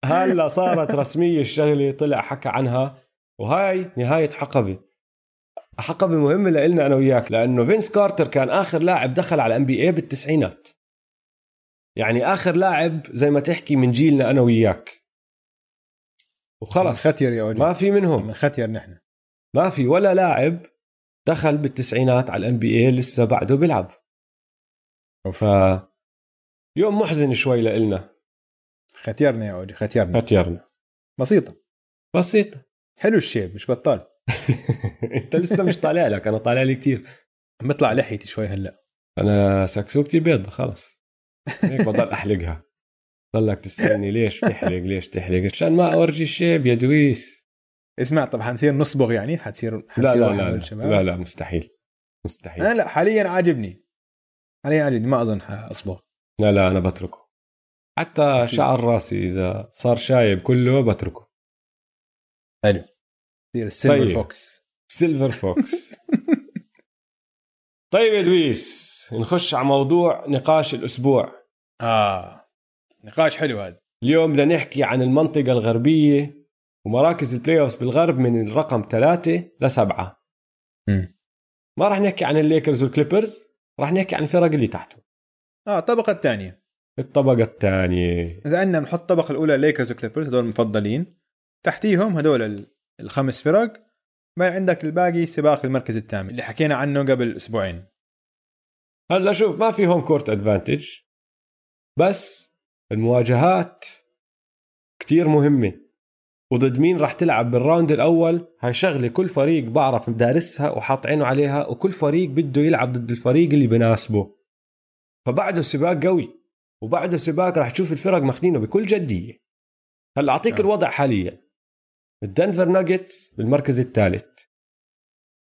هلا صارت رسمية الشغلة طلع حكى عنها وهاي نهاية حقبة. حقبه مهمه لنا أنا وياك لأنه فينس كارتر كان آخر لاعب دخل على ال NBA بالتسعينات. يعني آخر لاعب زي ما تحكي من جيلنا أنا وياك. وخلص ختير يا ما في منهم. من ختير نحن. ما في ولا لاعب دخل بالتسعينات على ال NBA لسه بعده بيلعب. ف يوم محزن شوي لإلنا. ختيرنا يا اوجي ختيرنا. ختيرنا. بسيطة. بسيطة. حلو الشيب مش بطال. انت لسه مش طالع لك أنا طالع لي كثير عم بطلع لحيتي شوي هلأ. أنا سكسوكتي بيضة خلص. هيك بضل أحلقها. ضلك تسألني ليش تحلق ليش تحلق؟ عشان ما أورجي الشيب يا دويس. اسمع طب حنصير نصبغ يعني؟ حتصير لا لا لا, لا, لا لا مستحيل. مستحيل. لا لأ حاليا عاجبني. حاليا عاجبني ما أظن اصبغ لا لا أنا بتركه. حتى. شعر راسي إذا صار شايب كله بتركه. حلو. تصير ال silver طيب. fox. silver fox. طيب يا دويس نخش على موضوع نقاش الأسبوع. آه. نقاش حلو هذا. اليوم بدنا نحكي عن المنطقة الغربية ومراكز ال playoff بالغرب من الرقم ثلاثة لسبعة ما راح نحكي عن الليكرز والكليبرز راح نحكي عن الفرق اللي تحته. آه الطبقة الثانية. الطبقة الثانية. إذا عندنا بنحط الطبقة الأولى ليكرز وكليبرز هدول المفضلين. تحتيهم هدول الخمس فرق ما عندك الباقي سباق المركز الثامن اللي حكينا عنه قبل أسبوعين. هلا شوف ما في home court advantage بس المواجهات كتير مهمة. وضد مين راح تلعب بالراوند الأول؟ هاي شغلة كل فريق بعرف دارسها وحاط عينه عليها وكل فريق بده يلعب ضد الفريق اللي بناسبه. فبعده سباق قوي وبعده سباق راح تشوف الفرق ماخذينه بكل جدية. هلا أعطيك آه. الوضع حاليا. الدنفر ناجتس بالمركز الثالث.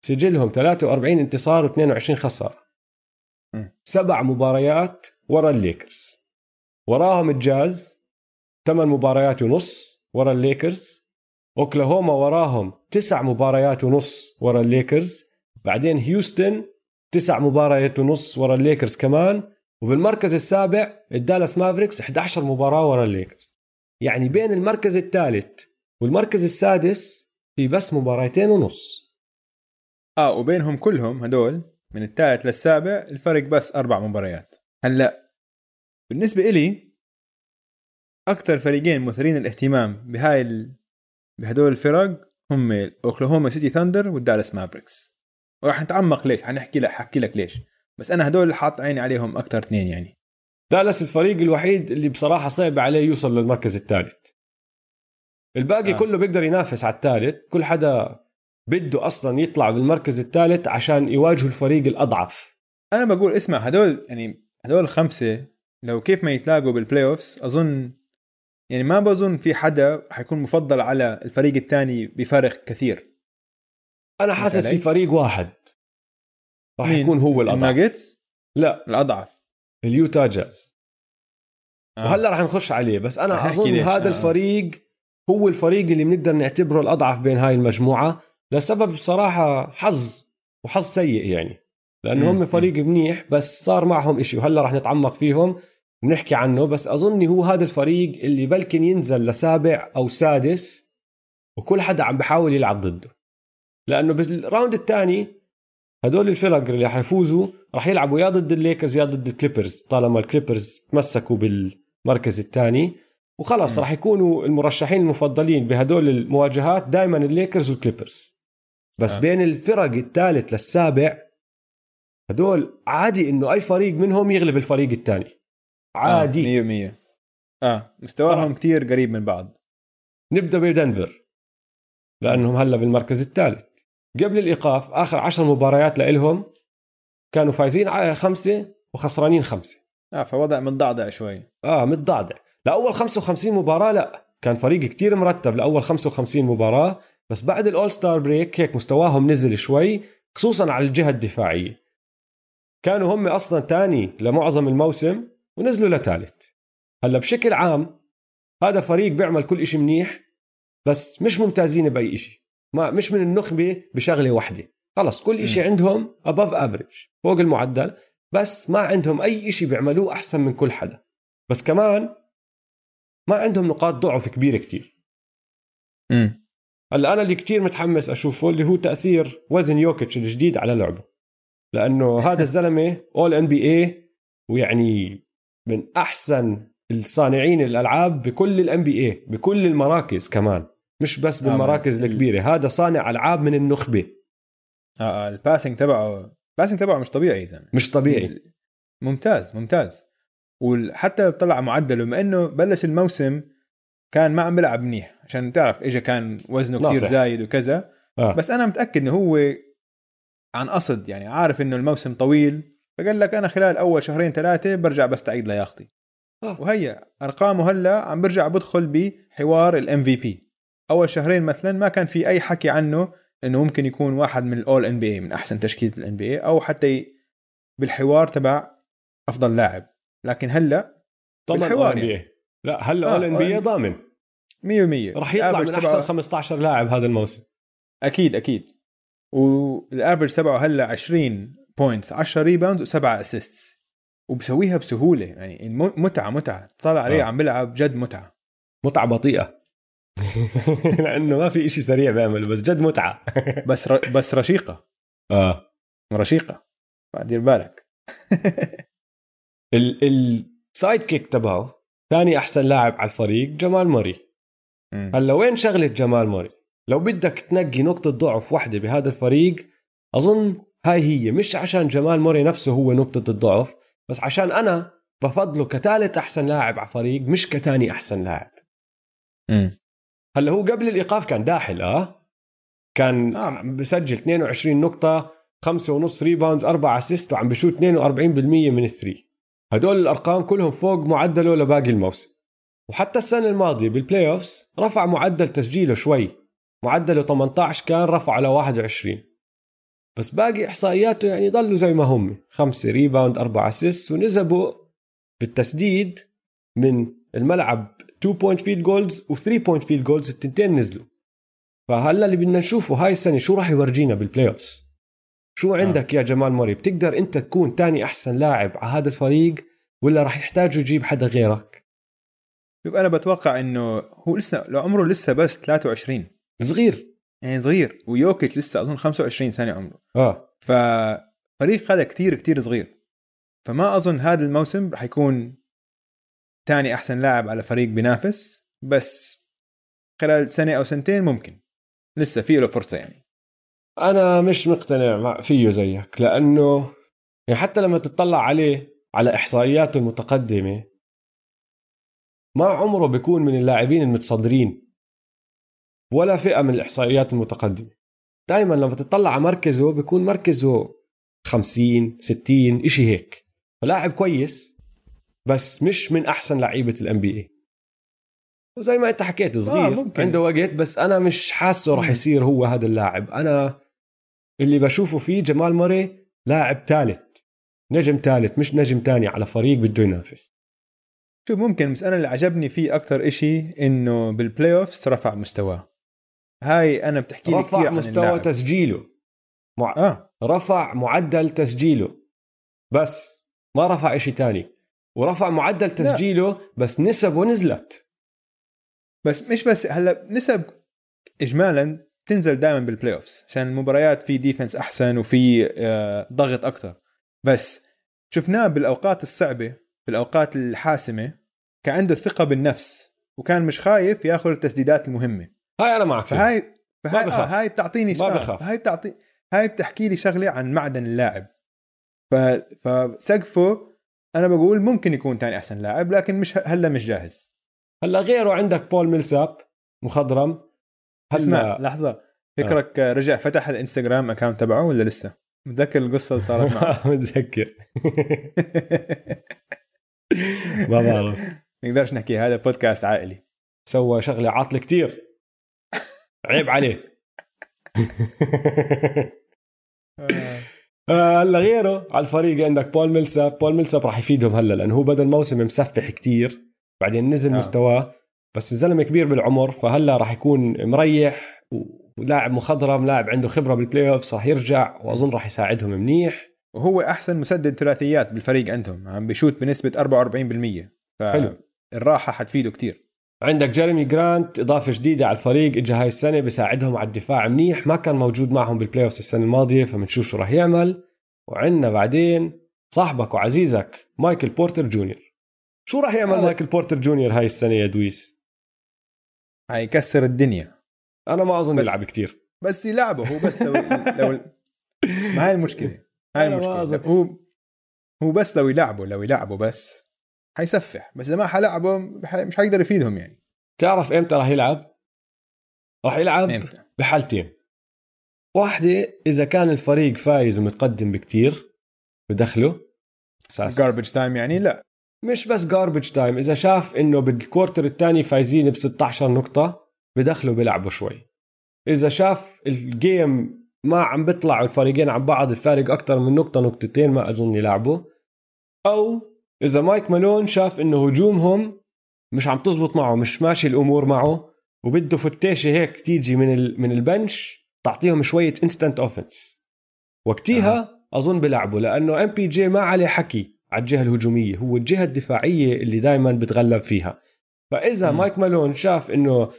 سجلهم 43 انتصار و22 خسارة. سبع مباريات ورا الليكرز. وراهم الجاز ثمان مباريات ونص ورا الليكرز. أوكلاهوما وراهم تسع مباريات ونص ورا الليكرز. بعدين هيوستن تسع مباريات ونص ورا الليكرز كمان. وبالمركز السابع الدالاس مافريكس 11 مباراة ورا الليكرز. يعني بين المركز الثالث والمركز السادس في بس مباراتين ونص. آه وبينهم كلهم هدول من الثالث للسابع الفرق بس أربع مباريات. هلأ بالنسبة إلي أكثر فريقين مثيرين الاهتمام بهاي ال... بهدول الفرق هم اوكلاهوما سيتي ثاندر والدالاس مافريكس. وراح نتعمق ليش؟ حنحكي لك حكي لك ليش. بس أنا هدول اللي حاط عيني عليهم أكثر اثنين يعني. دالاس الفريق الوحيد اللي بصراحة صعب عليه يوصل للمركز الثالث. الباقي آه. كله بيقدر ينافس على الثالث. كل حدا بده أصلا يطلع بالمركز الثالث عشان يواجهوا الفريق الأضعف. أنا بقول اسمع هدول يعني هدول الخمسه لو كيف ما يتلاقوا بال playoffs أظن يعني ما بظن في حدا حيكون مفضل على الفريق الثاني بفارق كثير. أنا حاسس في فريق واحد راح يكون هو الأضعف. الناجتس؟ لا. الأضعف. اليوتا جاز. آه. وهلأ راح نخش عليه بس أنا أظن هذا آه. الفريق هو الفريق اللي بنقدر نعتبره الأضعف بين هاي المجموعة لسبب بصراحة حظ وحظ سيء يعني. لأنه هم فريق منيح بس صار معهم إشي وهلأ راح نتعمق فيهم بنحكي عنه بس اظني هو هذا الفريق اللي بلكن ينزل لسابع أو سادس وكل حدا عم بحاول يلعب ضده. لأنه بالراوند الثاني هدول الفرق اللي حيفوزوا راح يلعبوا يا ضد الليكرز يا ضد الكليبرز طالما الكليبرز تمسكوا بالمركز الثاني. وخلص راح يكونوا المرشحين المفضلين بهدول المواجهات دائما الليكرز والكليبرز. بس آه. بين الفرق الثالث للسابع هدول عادي إنه أي فريق منهم يغلب الفريق الثاني. عادي. آه 100% آه مستواهم آه. كثير قريب من بعض. نبدأ بدنفر لأنهم هلأ بالمركز الثالث. قبل الإيقاف آخر عشر مباريات لإلهم كانوا فايزين خمسة وخسرانين خمسة. آه فوضع متضعضع شوي. آه متضعضع. لأول 55 مباراة لا كان فريق كتير مرتب لأول 55 مباراة بس بعد ال all-star break هيك مستواهم نزل شوي خصوصا على الجهة الدفاعية. كانوا هم أصلا تاني لمعظم الموسم ونزلوا لثالث هلأ بشكل عام هذا فريق بيعمل كل إشي منيح بس مش ممتازين بأي إشي. ما مش من النخبة بشغلة واحدة. خلص كل إشي عندهم above average فوق المعدل بس ما عندهم أي إشي بيعملوه أحسن من كل حدا. بس كمان ما عندهم نقاط ضعف كبيرة كتير. هلأ أنا اللي كتير متحمس أشوفه اللي هو تأثير وزن يوكيتش الجديد على لعبه. لأنه هذا الزلمة اول MVP ويعني من أحسن الصانعين الألعاب بكل ال NBA بكل المراكز كمان. مش بس بالمراكز آه الكبيرة هذا صانع ألعاب من النخبة. آه, آه ال passing تبعه ال passing تبعه مش طبيعي زلمة. مش طبيعي. ممتاز ممتاز. وحتى طلع معدله بما إنه بلش الموسم كان ما عم بيلعب منيح. عشان تعرف اجى كان وزنه كثير زايد وكذا. آه. بس أنا متأكد إنه هو عن قصد يعني عارف إنه الموسم طويل. فقال لك أنا خلال أول شهرين ثلاثة برجع بستعيد لياقتي. آه. وهي أرقامه هلأ عم برجع بدخل بحوار ال MVP أول شهرين مثلا ما كان في أي حكي عنه إنه ممكن يكون واحد من ال All-NBA من أحسن تشكيلة ال NBA أو حتى بالحوار تبع أفضل لاعب. لكن هلا ضمن بالحوار يعني. لا هلا All-NBA ضامن. 100% راح يطلع من أحسن 15 لاعب هذا الموسم. أكيد أكيد. وال average تبعه هلا 20 points 10 rebound وسبعة assists وبسويها بسهولة يعني متعة متعة. طالع عليه آه. عم بيلعب جد متعة. متعة بطيئة. لأنه ما في إشي سريع بيعمله بس جد متعة. بس ر... بس رشيقة. آه. رشيقة. دير بالك. ال sidekick تبعه ثاني أحسن لاعب على الفريق جمال موري. هلأ وين شغلة جمال موري؟ لو بدك تنقي نقطة ضعف واحدة بهذا الفريق أظن هاي هي مش عشان جمال موري نفسه هو نقطة الضعف بس عشان أنا بفضله كثالث أحسن لاعب على فريق مش كثاني أحسن لاعب. هلأ هو قبل الإيقاف كان داحل آه؟ كان آه. بسجل 22 نقطة خمسة ونص rebounds أربعة assist وعم بشوت 42% من ال three. هدول الأرقام كلهم فوق معدله لباقي الموسم. وحتى السنة الماضية بال playoffs رفع معدل تسجيله شوي. معدله 18 كان رفع ل 21 بس باقي إحصائياته يعني ضلوا زي ما هم. خمسة rebound أربعة assist ونسبه بالتسديد من الملعب 2 point field goals و 3 point field goals التنتين نزلوا. فهلا اللي بدنا نشوفه هاي السنة شو راح يورجينا بال playoffs شو آه. عندك. يا جمال موري؟ بتقدر أنت تكون تاني أحسن لاعب على هذا الفريق ولا راح يحتاجوا يجيب حدا غيرك؟ شوف أنا بتوقع إنه هو لسه لو عمره لسه بس 23 صغير. يعني صغير. ويوكيت لسه أظن 25 سنة عمره. آه. ففريق هذا كتير كتير صغير. فما أظن هذا الموسم راح يكون ثاني أحسن لاعب على فريق بينافس بس خلال سنة أو سنتين ممكن. لسه في له فرصة يعني. أنا مش مقتنع فيه زيك لأنه يعني حتى لما تطلع عليه على إحصائياته المتقدمة ما عمره بيكون من اللاعبين المتصدرين ولا فئة من الإحصائيات المتقدمة. دائما لما تطلع على مركزه بيكون مركزه 50 60 إشي هيك. فلاعب كويس بس مش من أحسن لعيبة الام بي اي وزي ما أنت حكيت صغير آه عنده وقت بس أنا مش حاسه راح يصير هو هذا اللاعب. أنا اللي بشوفه فيه جمال موري لاعب ثالث نجم ثالث مش نجم ثاني على فريق بده ينافس. شوف ممكن؟ بس أنا اللي عجبني فيه أكثر إشي إنه بال playoffs رفع مستواه. هاي أنا بتحكي لي رفع مستوى عن تسجيله. مع... آه. رفع معدل تسجيله. بس ما رفع إشي تاني. ورفع معدل تسجيله لا. بس نسبه نزلت بس مش بس هلا نسب اجمالا تنزل دائما بال playoffs عشان المباريات في defense أحسن وفي آه، ضغط أكثر بس شفناه بالأوقات الصعبة بالأوقات الحاسمة كان عنده الثقه بالنفس وكان مش خايف ياخذ التسديدات المهمة هاي أنا معك. فهاي فهاي ما آه بخاف. هاي بتعطيني ما بخاف. هاي بتعطي هاي بتحكي لي شغلة عن معدن اللاعب ف... فسقفه أنا بقول ممكن يكون ثاني أحسن لاعب لكن مش هلا مش جاهز هلا غيره عندك بول ميلساب مخضرم اسمع لحظة. فكرك آه. رجع فتح الانستغرام account تبعه ولا لسه؟ متذكر القصة اللي صارت معه. متذكر. ما بعرف. نقدرش نحكي هذا بودكاست عائلي. سوى شغلة عاطلة كتير. عيب عليه آه، هلا غيره. على الفريق عندك بول ميلساب. بول ميلساب راح يفيدهم هلا لأنه هو بدا الموسم مسفح كتير بعدين نزل آه. آه. مستواه. بس الزلمة كبير بالعمر فهلا راح يكون مريح ولاعب مخضرم لاعب عنده خبرة بال playoff راح يرجع وأظن راح يساعدهم منيح. وهو أحسن مسدد ثلاثيات بالفريق عندهم عم بيشوت بنسبة 44% حلو. فالراحة حتفيده كتير. عندك جيريمي جرانت إضافة جديدة على الفريق اجى هاي السنة بيساعدهم على الدفاع منيح ما كان موجود معهم بال playoff السنة الماضية فبنشوف شو راح يعمل. وعندنا بعدين صاحبك وعزيزك مايكل بورتر جونيور. شو راح يعمل هذا- مايكل بورتر جونيور هاي السنة يا دويس؟ حيكسر الدنيا. أنا ما أظن يلعب كتير. بس يلعبه هو بس لو لو ما هاي المشكلة. هاي المشكلة. هو هو بس لو يلعبه لو يلعبه بس حيسفح. بس إذا ما حلعبه مش حيقدر يفيدهم يعني. تعرف إمتى راح يلعب؟ راح يلعب إمتى؟ بحالتين. واحدة إذا كان الفريق فايز ومتقدم بكتير بدخله garbage time يعني؟ لا. مش بس garbage time إذا شاف إنه بال quarter الثاني فايزين ب 16 نقطة بدخله بيلعبوا شوي. إذا شاف ال game ما عم بيطلعوا الفريقين عن بعض الفارق أكثر من نقطة نقطتين ما أظن يلعبوا. أو إذا مايك مالون شاف إنه هجومهم مش عم تزبط معه مش ماشي الأمور معه وبده فتيشه هيك تيجي من من ال bench تعطيهم شوية instant offense وقتها أظن بيلعبوا لأنه MPJ ما عليه حكي. على الجهة الهجومية هو الجهة الدفاعية اللي دائما بتغلب فيها. فإذا مم. مايك مالون شاف إنه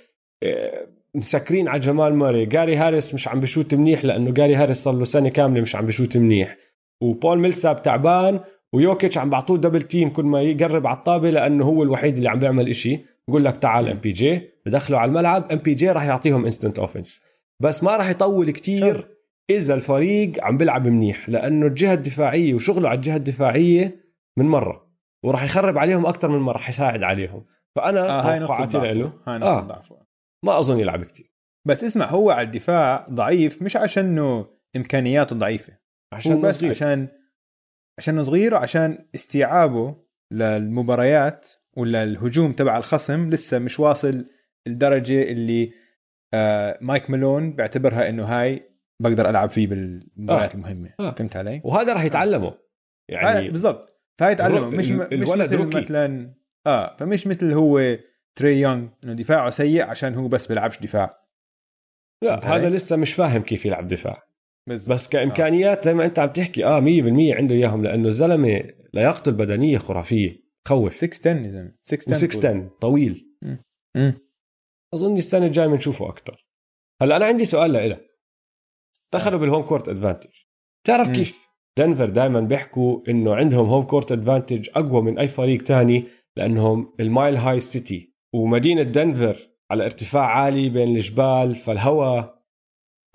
آه، مسكرين على جمال موري جاري هاريس مش عم بشوت منيح لأنه جاري هاريس صار له سنة كاملة مش عم بشوت منيح. وبول ميلساب تعبان ويوكيتش عم بعطوه double team كل ما يقرب على الطابة لأنه هو الوحيد اللي عم بيعمل إشي. بقول لك تعال MPJ بدخله على الملعب MPJ راح يعطيهم instant offense بس ما راح يطول كتير إذا الفريق عم بيلعب منيح لأنه الجهة الدفاعية وشغله على الجهة الدفاعية من مرة وراح يخرب عليهم أكثر من مرة راح يساعد عليهم. فأنا آه هاي توقعاتي ضعفه. له. هاي نقطة آه. ضعفه. ما أظن يلعب كتير. بس اسمع هو على الدفاع ضعيف مش عشانه إمكانياته ضعيفة. عشان بس صغير. عشان عشان صغير وعشان استيعابه للمباريات ولا الهجوم تبع الخصم لسه مش واصل الدرجة اللي آه مايك مالون بيعتبرها إنه هاي بقدر ألعب فيه بالمباريات آه. المهمة. آه. فهمت علي؟ وهذا راح يتعلمه. يعني يعني بالضبط. فهاي تعلمه مش مش مثل rookie. مثلا آه فمش مثل هو تري يونغ إنه دفاعه سيء عشان هو بس بيلعبش دفاع. لا هذا علي؟ لسه مش فاهم كيف يلعب دفاع. بالضبط. بس كإمكانيات زي ما أنت عم تحكي آه 100% عنده إياهم لأنه الزلمة لياقته البدنيه خرافية. خوف. 6 10 يا زلمه 6 10 و6 10 طويل. مم. أظن السنة الجاية بنشوفه أكثر هلأ أنا عندي سؤال لإلك. دخلوا بال home court advantage تعرف. كيف؟ دنفر دائما بيحكوا إنه عندهم home court advantage أقوى من أي فريق تاني لأنهم ال Mile High City ومدينة دنفر على ارتفاع عالي بين الجبال فالهواء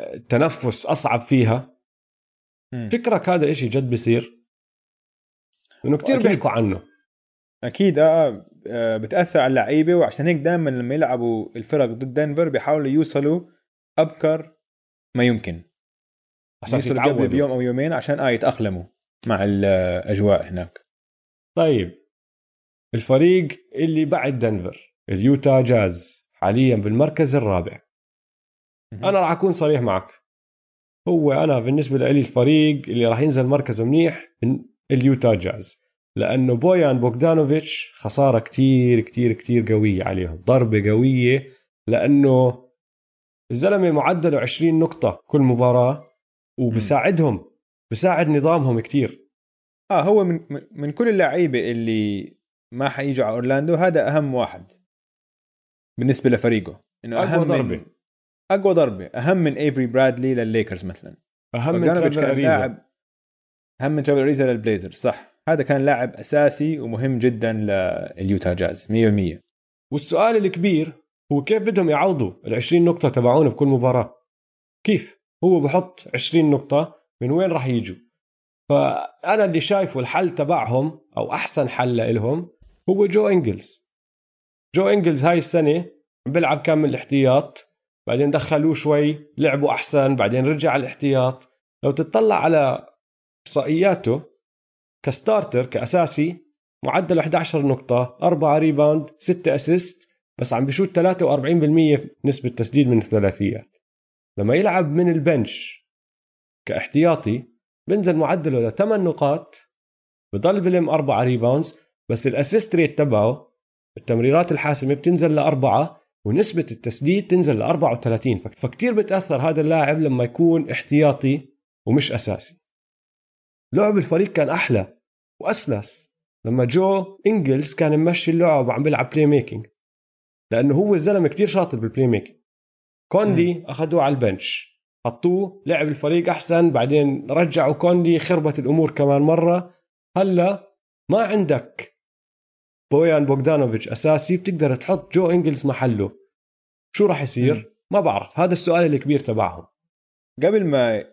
التنفس أصعب فيها. فكرك هذا إشي جد بيصير. إنه كتير أكيد. بيحكوا عنه. أكيد آه آه، بتأثر على اللعيبة. وعشان هيك دائما لما يلعبوا الفرق ضد دنفر بيحاولوا يوصلوا أبكر ما يمكن. أساس يتعودوا بيوم أو يومين عشان آه يتأقلموا مع الأجواء هناك. طيب الفريق اللي بعد دنفر اليوتا جاز حاليا بالمركز الرابع. أنا راح أكون صريح معك. هو أنا بالنسبة لي الفريق اللي راح ينزل مركزه منيح من اليوتا جاز لأنه بويان بوغدانوفيتش خسارة كتير كتير كتير قوية عليهم ضربة قوية لأنه الزلمة معدله 20 نقطة كل مباراة. وبساعدهم بساعد نظامهم كتير. آه هو من من- كل اللعيبة اللي ما حييجوا على أورلاندو هذا أهم واحد بالنسبة لفريقه إنه أقوى أهم ضربة. من أقوى ضربة أهم من ايفري برادلي للليكرز مثلا. أهم من كان اريزا لاعب أهم من ترافر اريزا للبليزرز صح. هذا كان لاعب أساسي ومهم جدا لليوتا جاز 100% والسؤال الكبير هو كيف بدهم يعوضوا ال 20 نقطة تبعونه بكل مباراة؟ كيف؟ هو بحط 20 نقطة من وين راح يجوا؟ فأنا اللي شايفه الحل تبعهم أو أحسن حل لهم هو جو إنجلز. جو إنجلز هاي السنة بيلعب كان من الاحتياط بعدين دخلوه شوي لعبوا أحسن بعدين رجع على الاحتياط. لو تطلع على إحصائياته ك starter كأساسي معدله 11 نقطة 4 rebound 6 assist بس عم بشوت 43% نسبة تسديد من الثلاثيات. لما يلعب من ال bench كاحتياطي بنزل معدله ل 8 نقاط بضل بلم 4 rebounds بس ال assist rate تبعه التمريرات الحاسمة بتنزل لأربعة ونسبة التسديد تنزل ل 34 فكتير بتأثر هذا اللاعب لما يكون احتياطي ومش أساسي. لعب الفريق كان أحلى وأسلس لما جو إنجلز كان ممشي اللعب وعم بيلعب playmaking لأنه هو الزلمة كتير شاطر بال playmaking بعدين أخذوه على ال bench حطوه لعب الفريق أحسن بعدين رجعوا كونلي خربت الأمور كمان مرة. هلا ما عندك بويان بوغدانوفيتش أساسي بتقدر تحط جو إنجلز محله. شو راح يصير؟ ما بعرف هذا السؤال الكبير تبعهم. قبل ما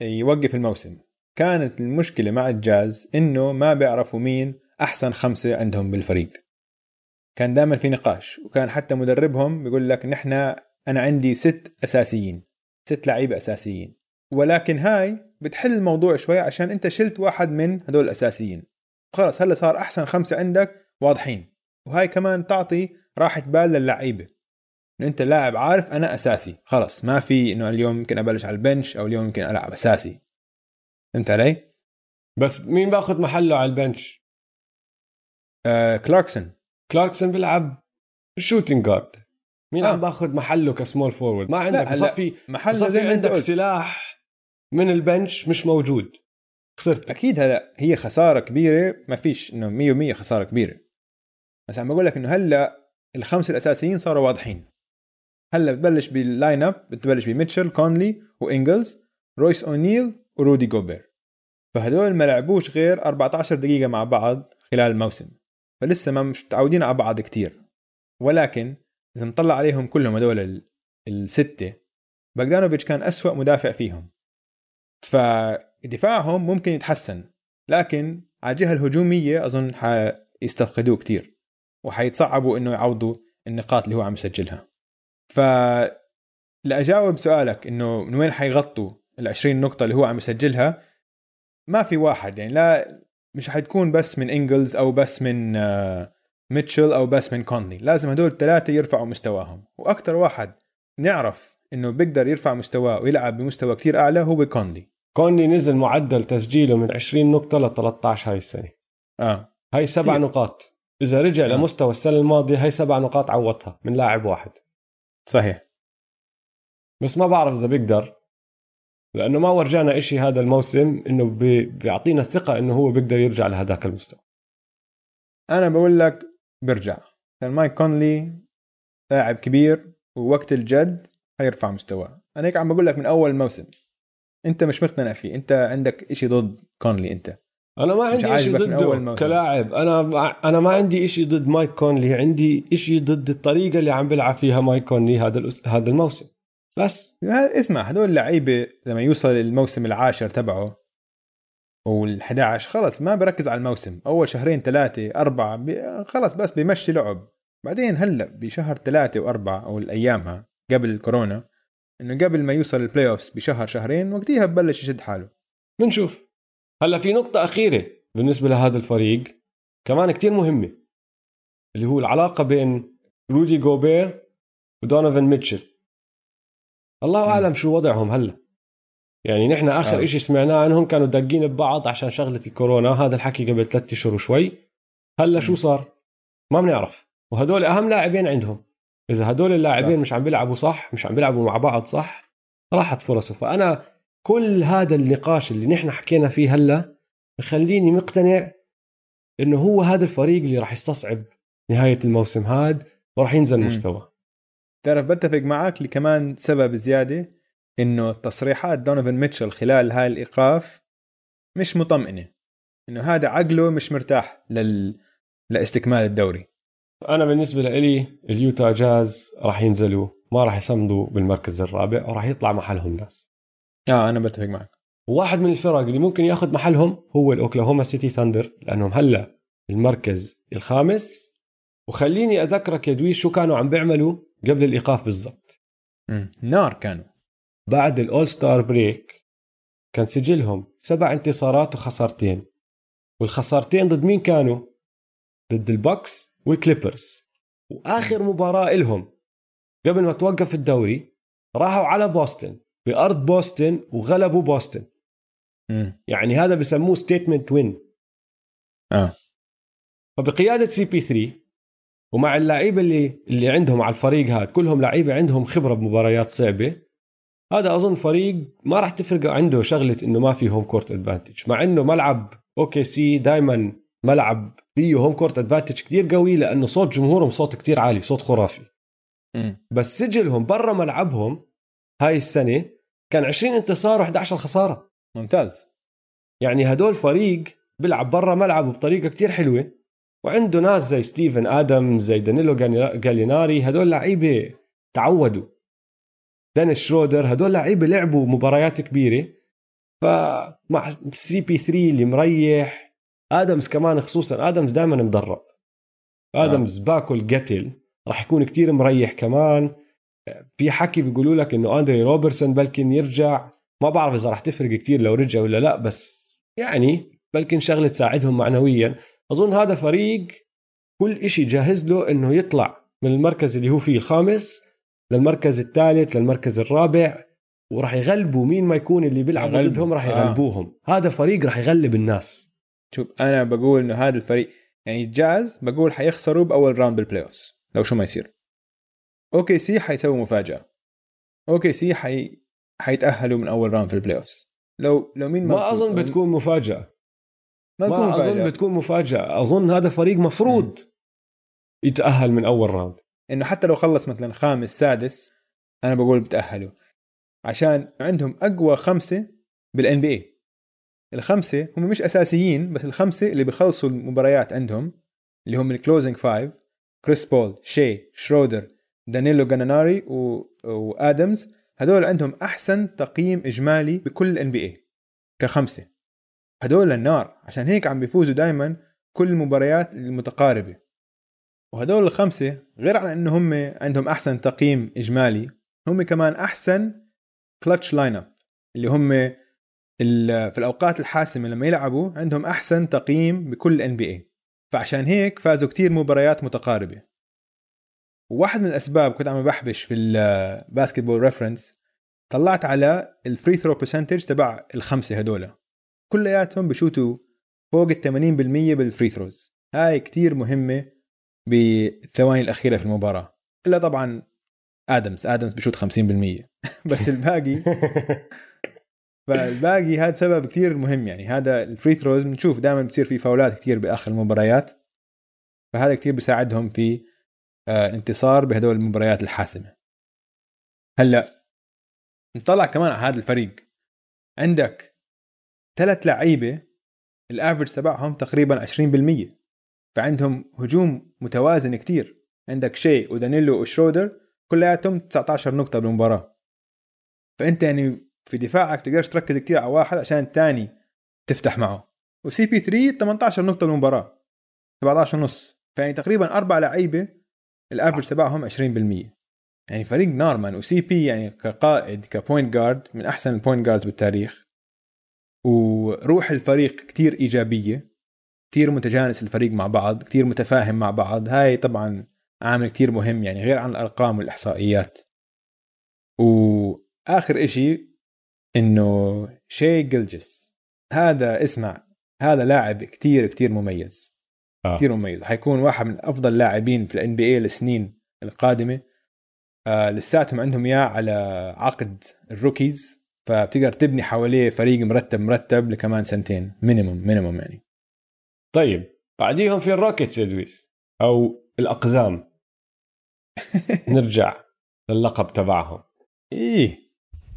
يوقف الموسم كانت المشكلة مع الجاز إنه ما بيعرفوا مين أحسن خمسة عندهم بالفريق. كان دائما في نقاش وكان حتى مدربهم بيقول لك نحن أنا عندي ست أساسيين ست لعيبة أساسيين. ولكن هاي بتحل الموضوع شوي عشان أنت شلت واحد من هدول الأساسيين. خلص هلأ صار أحسن خمسة عندك واضحين. وهاي كمان تعطي راحة بال للعيبة. إنه أنت لاعب عارف أنا أساسي. خلص ما في إنه اليوم يمكن أبلش على ال bench أو اليوم يمكن ألعب أساسي. فهمت علي؟ بس مين بأخذ محله على ال bench؟ آه كلاركسون. كلاركسون بيلعب shooting guard مين آه. عم بأخذ محله ك small forward؟ ما عندك بصفي محل بصفي عندك قلت. سلاح من ال bench مش موجود. خسرت. أكيد هلا هي خسارة كبيرة. ما فيش إنه 100% خسارة كبيرة. بس عم بقول لك إنه هلا الخمسة الأساسيين صاروا واضحين. هلا بتبلش بال line up بتبلش بميتشل كونلي وإنجلز رويس أونيل ورودي جوبير. فهدول ما لعبوش غير 14 دقيقة مع بعض خلال الموسم. فلسه ما مش متعودين على بعض كتير. ولكن إذا نطلع عليهم كلهم هدول ال- الستة باغدانوفيتش كان أسوأ مدافع فيهم. فدفاعهم ممكن يتحسن لكن على الجهة الهجومية أظن حيستفقدوه كتير وحيتصعبوا إنه يعوضوا النقاط اللي هو عم يسجلها. ف لاجاوب سؤالك إنه من وين حيغطوا ال 20 نقطة اللي هو عم يسجلها؟ ما في واحد يعني لا مش حتكون بس من إنجلز أو بس من آه، ميتشل أو بس من كونلي. لازم هدول الثلاثه يرفعوا مستواهم. وأكثر واحد نعرف إنه بيقدر يرفع مستواه ويلعب بمستوى كتير أعلى هو كونلي. كونلي نزل معدل تسجيله من 20 نقطة ل 13 هاي السنة. آه. هاي سبع كتير. نقاط. إذا رجع آه. لمستوى السنة الماضية هاي سبع نقاط عوضها من لاعب واحد. صحيح. بس ما بعرف إذا بيقدر لأنه ما ورجانا إشي هذا الموسم إنه بي- بيعطينا الثقة إنه هو بيقدر يرجع لهذاك المستوى. أنا بقول لك برجع كان مايك كونلي لاعب كبير ووقت الجد حيرفع مستواه. أنا هيك عم بقول لك من أول الموسم أنت مش مقتنع فيه. أنت عندك إشي ضد كونلي أنت. أنا ما عندي أول ضده. كلاعب. أنا مع- أنا ما عندي شيء ضد مايك كونلي. عندي شيء ضد الطريقة اللي عم بيلعب فيها مايك كونلي هذا الأس- هذا الموسم. بس. اسمع هدول اللعيبة لما يوصل الموسم العاشر تبعه وال11 خلص ما بركز على الموسم. أول شهرين ثلاثة أربعة بي... خلص بس بيمشي لعب. بعدين هلأ بشهر ثلاثة وأربعة أو الايامها قبل الكورونا إنه قبل ما يوصل ال playoffs بشهر شهرين وقتها ببلش يشد حاله. بنشوف. هلأ في نقطة أخيرة بالنسبة لهذا الفريق كمان كتير مهمة اللي هو العلاقة بين رودي جوبير ودونيفن ميتشل. الله. أعلم شو وضعهم هلأ. يعني نحن آخر آه. إشي سمعناه عنهم كانوا داقين ببعض عشان شغلة الكورونا هذا الحكي قبل ثلاثة اشهر وشوي هلا شو. صار ما بنعرف وهدول أهم لاعبين عندهم إذا هدول اللاعبين. مش عم بيلعبوا صح مش عم بيلعبوا مع بعض صح راحت فرصه فأنا كل هذا النقاش اللي نحن حكينا فيه هلا بخليني مقتنع إنه هو هذا الفريق اللي راح يستصعب نهاية الموسم هاد وراح ينزل. مستوى تعرف بتفق معك لكمان سبب زيادة إنه تصريحات دونوفان ميتشل خلال هاي الإيقاف مش مطمئنة. إنه هذا عقله مش مرتاح لل... لاستكمال الدوري. أنا بالنسبة لي اليوتا جاز راح ينزلوا ما راح يصمدوا بالمركز الرابع وراح يطلع محلهم ناس آه أنا بتفق معك. واحد من الفرق اللي ممكن ياخذ محلهم هو الأوكلاهوما سيتي ثاندر لأنهم هلأ المركز الخامس. وخليني أذكرك يا دويس شو كانوا عم بيعملوا قبل الإيقاف بالضبط. نار كانوا. بعد ال All-Star break كان سجلهم سبع انتصارات وخسارتين. والخسارتين ضد مين كانوا؟ ضد البوكس والكليبرز وآخر مباراة إلهم قبل ما توقف الدوري راحوا على بوسطن بأرض بوسطن وغلبوا بوسطن. يعني هذا بسموه statement win آه. فبقيادة CP 3 ومع اللعيبة اللي اللي عندهم على الفريق هذا كلهم لعيبة عندهم خبرة بمباريات صعبة هذا أظن فريق ما راح تفرق عنده شغلة إنه ما في home court advantage مع إنه ملعب OKC دائما ملعب فيه home court advantage كثير قوي لأنه صوت جمهورهم صوت كثير عالي صوت خرافي. م. بس سجلهم برا ملعبهم هاي السنة كان 20 انتصار و11 خسارة. ممتاز. يعني هدول فريق بيلعب برا ملعبه بطريقة كتير حلوة. وعنده ناس زي ستيفن آدمز زي دانيلو جاليناري هدول لعيبة تعودوا. دانيس شرودر هدول لعيبة لعبوا مباريات كبيرة. فمع CP 3 اللي مريح آدمز كمان خصوصا آدمز دائما مدرب. آدمز آه. باكل قتل راح يكون كتير مريح كمان. في حكي بيقولوا لك إنه آندري روبرتسون بلكن يرجع. ما بعرف إذا راح تفرق كتير لو رجع ولا لا بس يعني بلكن شغلة تساعدهم معنويا. أظن هذا فريق كل إشي جاهز له إنه يطلع من المركز اللي هو فيه الخامس. للمركز الثالث للمركز الرابع وراح يغلبوا مين ما يكون اللي بيلعب ضدهم راح آه. يغلبوهم. آه. هذا فريق راح يغلب الناس. شوف أنا بقول إنه هذا الفريق يعني الجاز بقول حيخسروا بأول round بال playoffs لو شو ما يصير. OKC حيسوي مفاجأة. OKC حي حيتأهلوا من أول round في ال playoffs لو لو مين ما, ما أظن بتكون مفاجأة. ما, ما مفاجأة. اظن بتكون مفاجأة. أظن هذا فريق مفروض يتأهل من أول round. إنه حتى لو خلص مثلا خامس سادس أنا بقول بتأهلوا. عشان عندهم أقوى خمسة بال NBA الخمسة هم مش أساسيين بس الخمسة اللي بيخلصوا المباريات عندهم اللي هم ال closing five كريس بول شاي شرودر دانيلو جاليناري و... وادمز هدول عندهم أحسن تقييم إجمالي بكل ال NBA كخمسة. هدول النار. عشان هيك عم بيفوزوا دائما كل المباريات المتقاربة. وهدول الخمسة غير عن إنه هم عندهم أحسن تقييم إجمالي هم كمان أحسن clutch lineup اللي هم في الأوقات الحاسمة لما يلعبوا عندهم أحسن تقييم بكل NBA فعشان هيك فازوا كتير مباريات متقاربة. وواحد من الأسباب كنت عم بحبش في ال Basketball Reference طلعت على ال free throw percentage تبع الخمسة هدول. كلياتهم بشوتوا فوق ال 80% بال free throws هاي كتير مهمة بالثواني الأخيرة في المباراة. إلا طبعا آدمز آدمز بشوت 50% بس الباقي فالباقي هذا سبب كثير مهم يعني. هذا الفري ثروز بنشوف دائما بتصير في فاولات كثير بآخر المباريات. فهذا كثير بيساعدهم في الانتصار بهدول المباريات الحاسمة. هلأ نطلع كمان على هذا الفريق. عندك ثلاث لعيبة ال average تبعهم تقريبا 20% فعندهم هجوم متوازن كتير. عندك شاي ودانيلو وشرودر كلياتهم 19 نقطة بالمباراة. فأنت يعني في دفاعك تقدرش تركز كتير على واحد عشان الثاني تفتح معه. و CP 3 18 نقطة بالمباراة. 17 ونص فيعني تقريبا أربع لعيبة ال average تبعهم 20% يعني فريق نار man و CP يعني كقائد ك point guard من أحسن ال point guards بالتاريخ. وروح الفريق كتير إيجابية. كتير متجانس الفريق مع بعض كتير متفاهم مع بعض. هاي طبعا عامل كتير مهم يعني غير عن الأرقام والإحصائيات. وآخر إشي إنه شي جلجس. هذا اسمع هذا لاعب كتير كتير مميز. آه. كتير مميز. حيكون واحد من أفضل لاعبين في الان بي اي السنين القادمة. آه لساتهم عندهم إياه على عقد الروكيز فبتقدر تبني حواليه فريق مرتب مرتب لكمان سنتين. minimum minimum يعني. طيب بعديهم في الروكيتس يا دويس أو الأقزام. نرجع للقب تبعهم. إيه.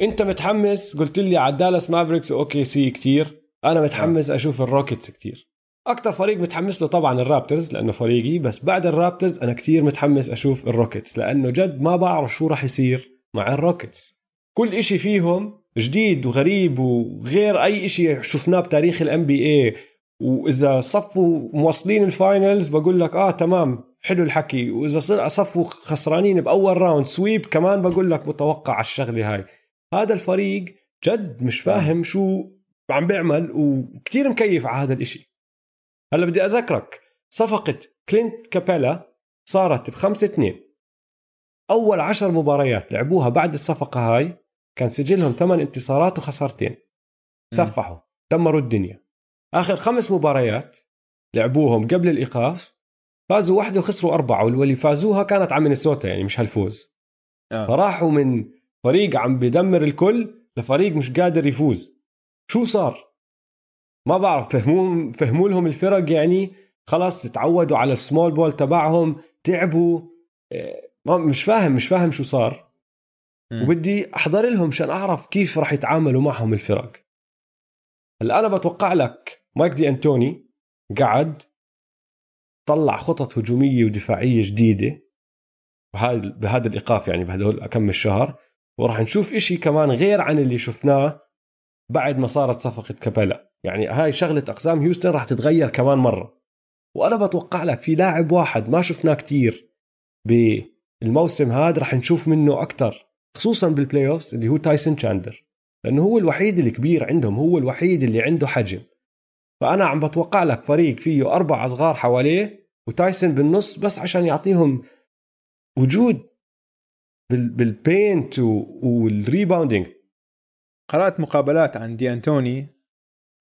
أنت متحمس؟ قلت لي على دالاس مافريكس و OKC كتير. أنا متحمس أشوف الروكيتس كتير. أكثر فريق متحمس له طبعا الرابترز لأنه فريقي بس بعد الرابترز أنا كتير متحمس أشوف الروكيتس لأنه جد ما بعرف شو راح يصير مع الروكيتس. كل إشي فيهم جديد وغريب وغير أي إشي شفناه بتاريخ ال NBA وإذا صفوا موصلين ال finals بقول لك آه تمام حلو الحكي. وإذا صفوا خسرانين بأول round sweep كمان بقول لك متوقع على الشغلة هاي. هذا الفريق جد مش فاهم شو عم بيعمل وكتير مكيف على هذا الإشي. هلا بدي أذكرك صفقة كلينت كابيلا صارت بخمسة اثنين. أول عشر مباريات لعبوها بعد الصفقة هاي كان سجلهم ثمان انتصارات وخسارتين سفحوا دمروا الدنيا. آخر خمس مباريات لعبوهم قبل الإيقاف فازوا واحدة وخسروا أربعة واللي فازوها كانت على مينيسوتا يعني مش هالفوز. آه. فراحوا من فريق عم بدمر الكل لفريق مش قادر يفوز. شو صار؟ ما بعرف فهموهم فهموا لهم الفرق يعني خلاص تعودوا على السمول بول تبعهم تعبوا. إيه، مش فاهم مش فاهم شو صار. م. وبدي أحضر لهم عشان أعرف كيف راح يتعاملوا معهم الفرق. هلا أنا بتوقع لك. مايك دي أنتوني قعد طلع خطط هجومية ودفاعية جديدة. بهذا بهذا الإيقاف يعني بهدول كم الشهر وراح نشوف إشي كمان غير عن اللي شفناه بعد ما صارت صفقة كابيلا. يعني هاي شغلة أقسام هيوستن راح تتغير كمان مرة. وأنا بتوقع لك في لاعب واحد ما شفناه كتير بالموسم هذا راح نشوف منه أكتر خصوصا بال playoffs اللي هو تايسون تشاندر لأنه هو الوحيد الكبير عندهم هو الوحيد اللي عنده حجم. فأنا عم بتوقع لك فريق فيه أربع صغار حواليه وتايسون بالنص بس عشان يعطيهم وجود بال paint وال rebounding قرأت مقابلات عن دي أنتوني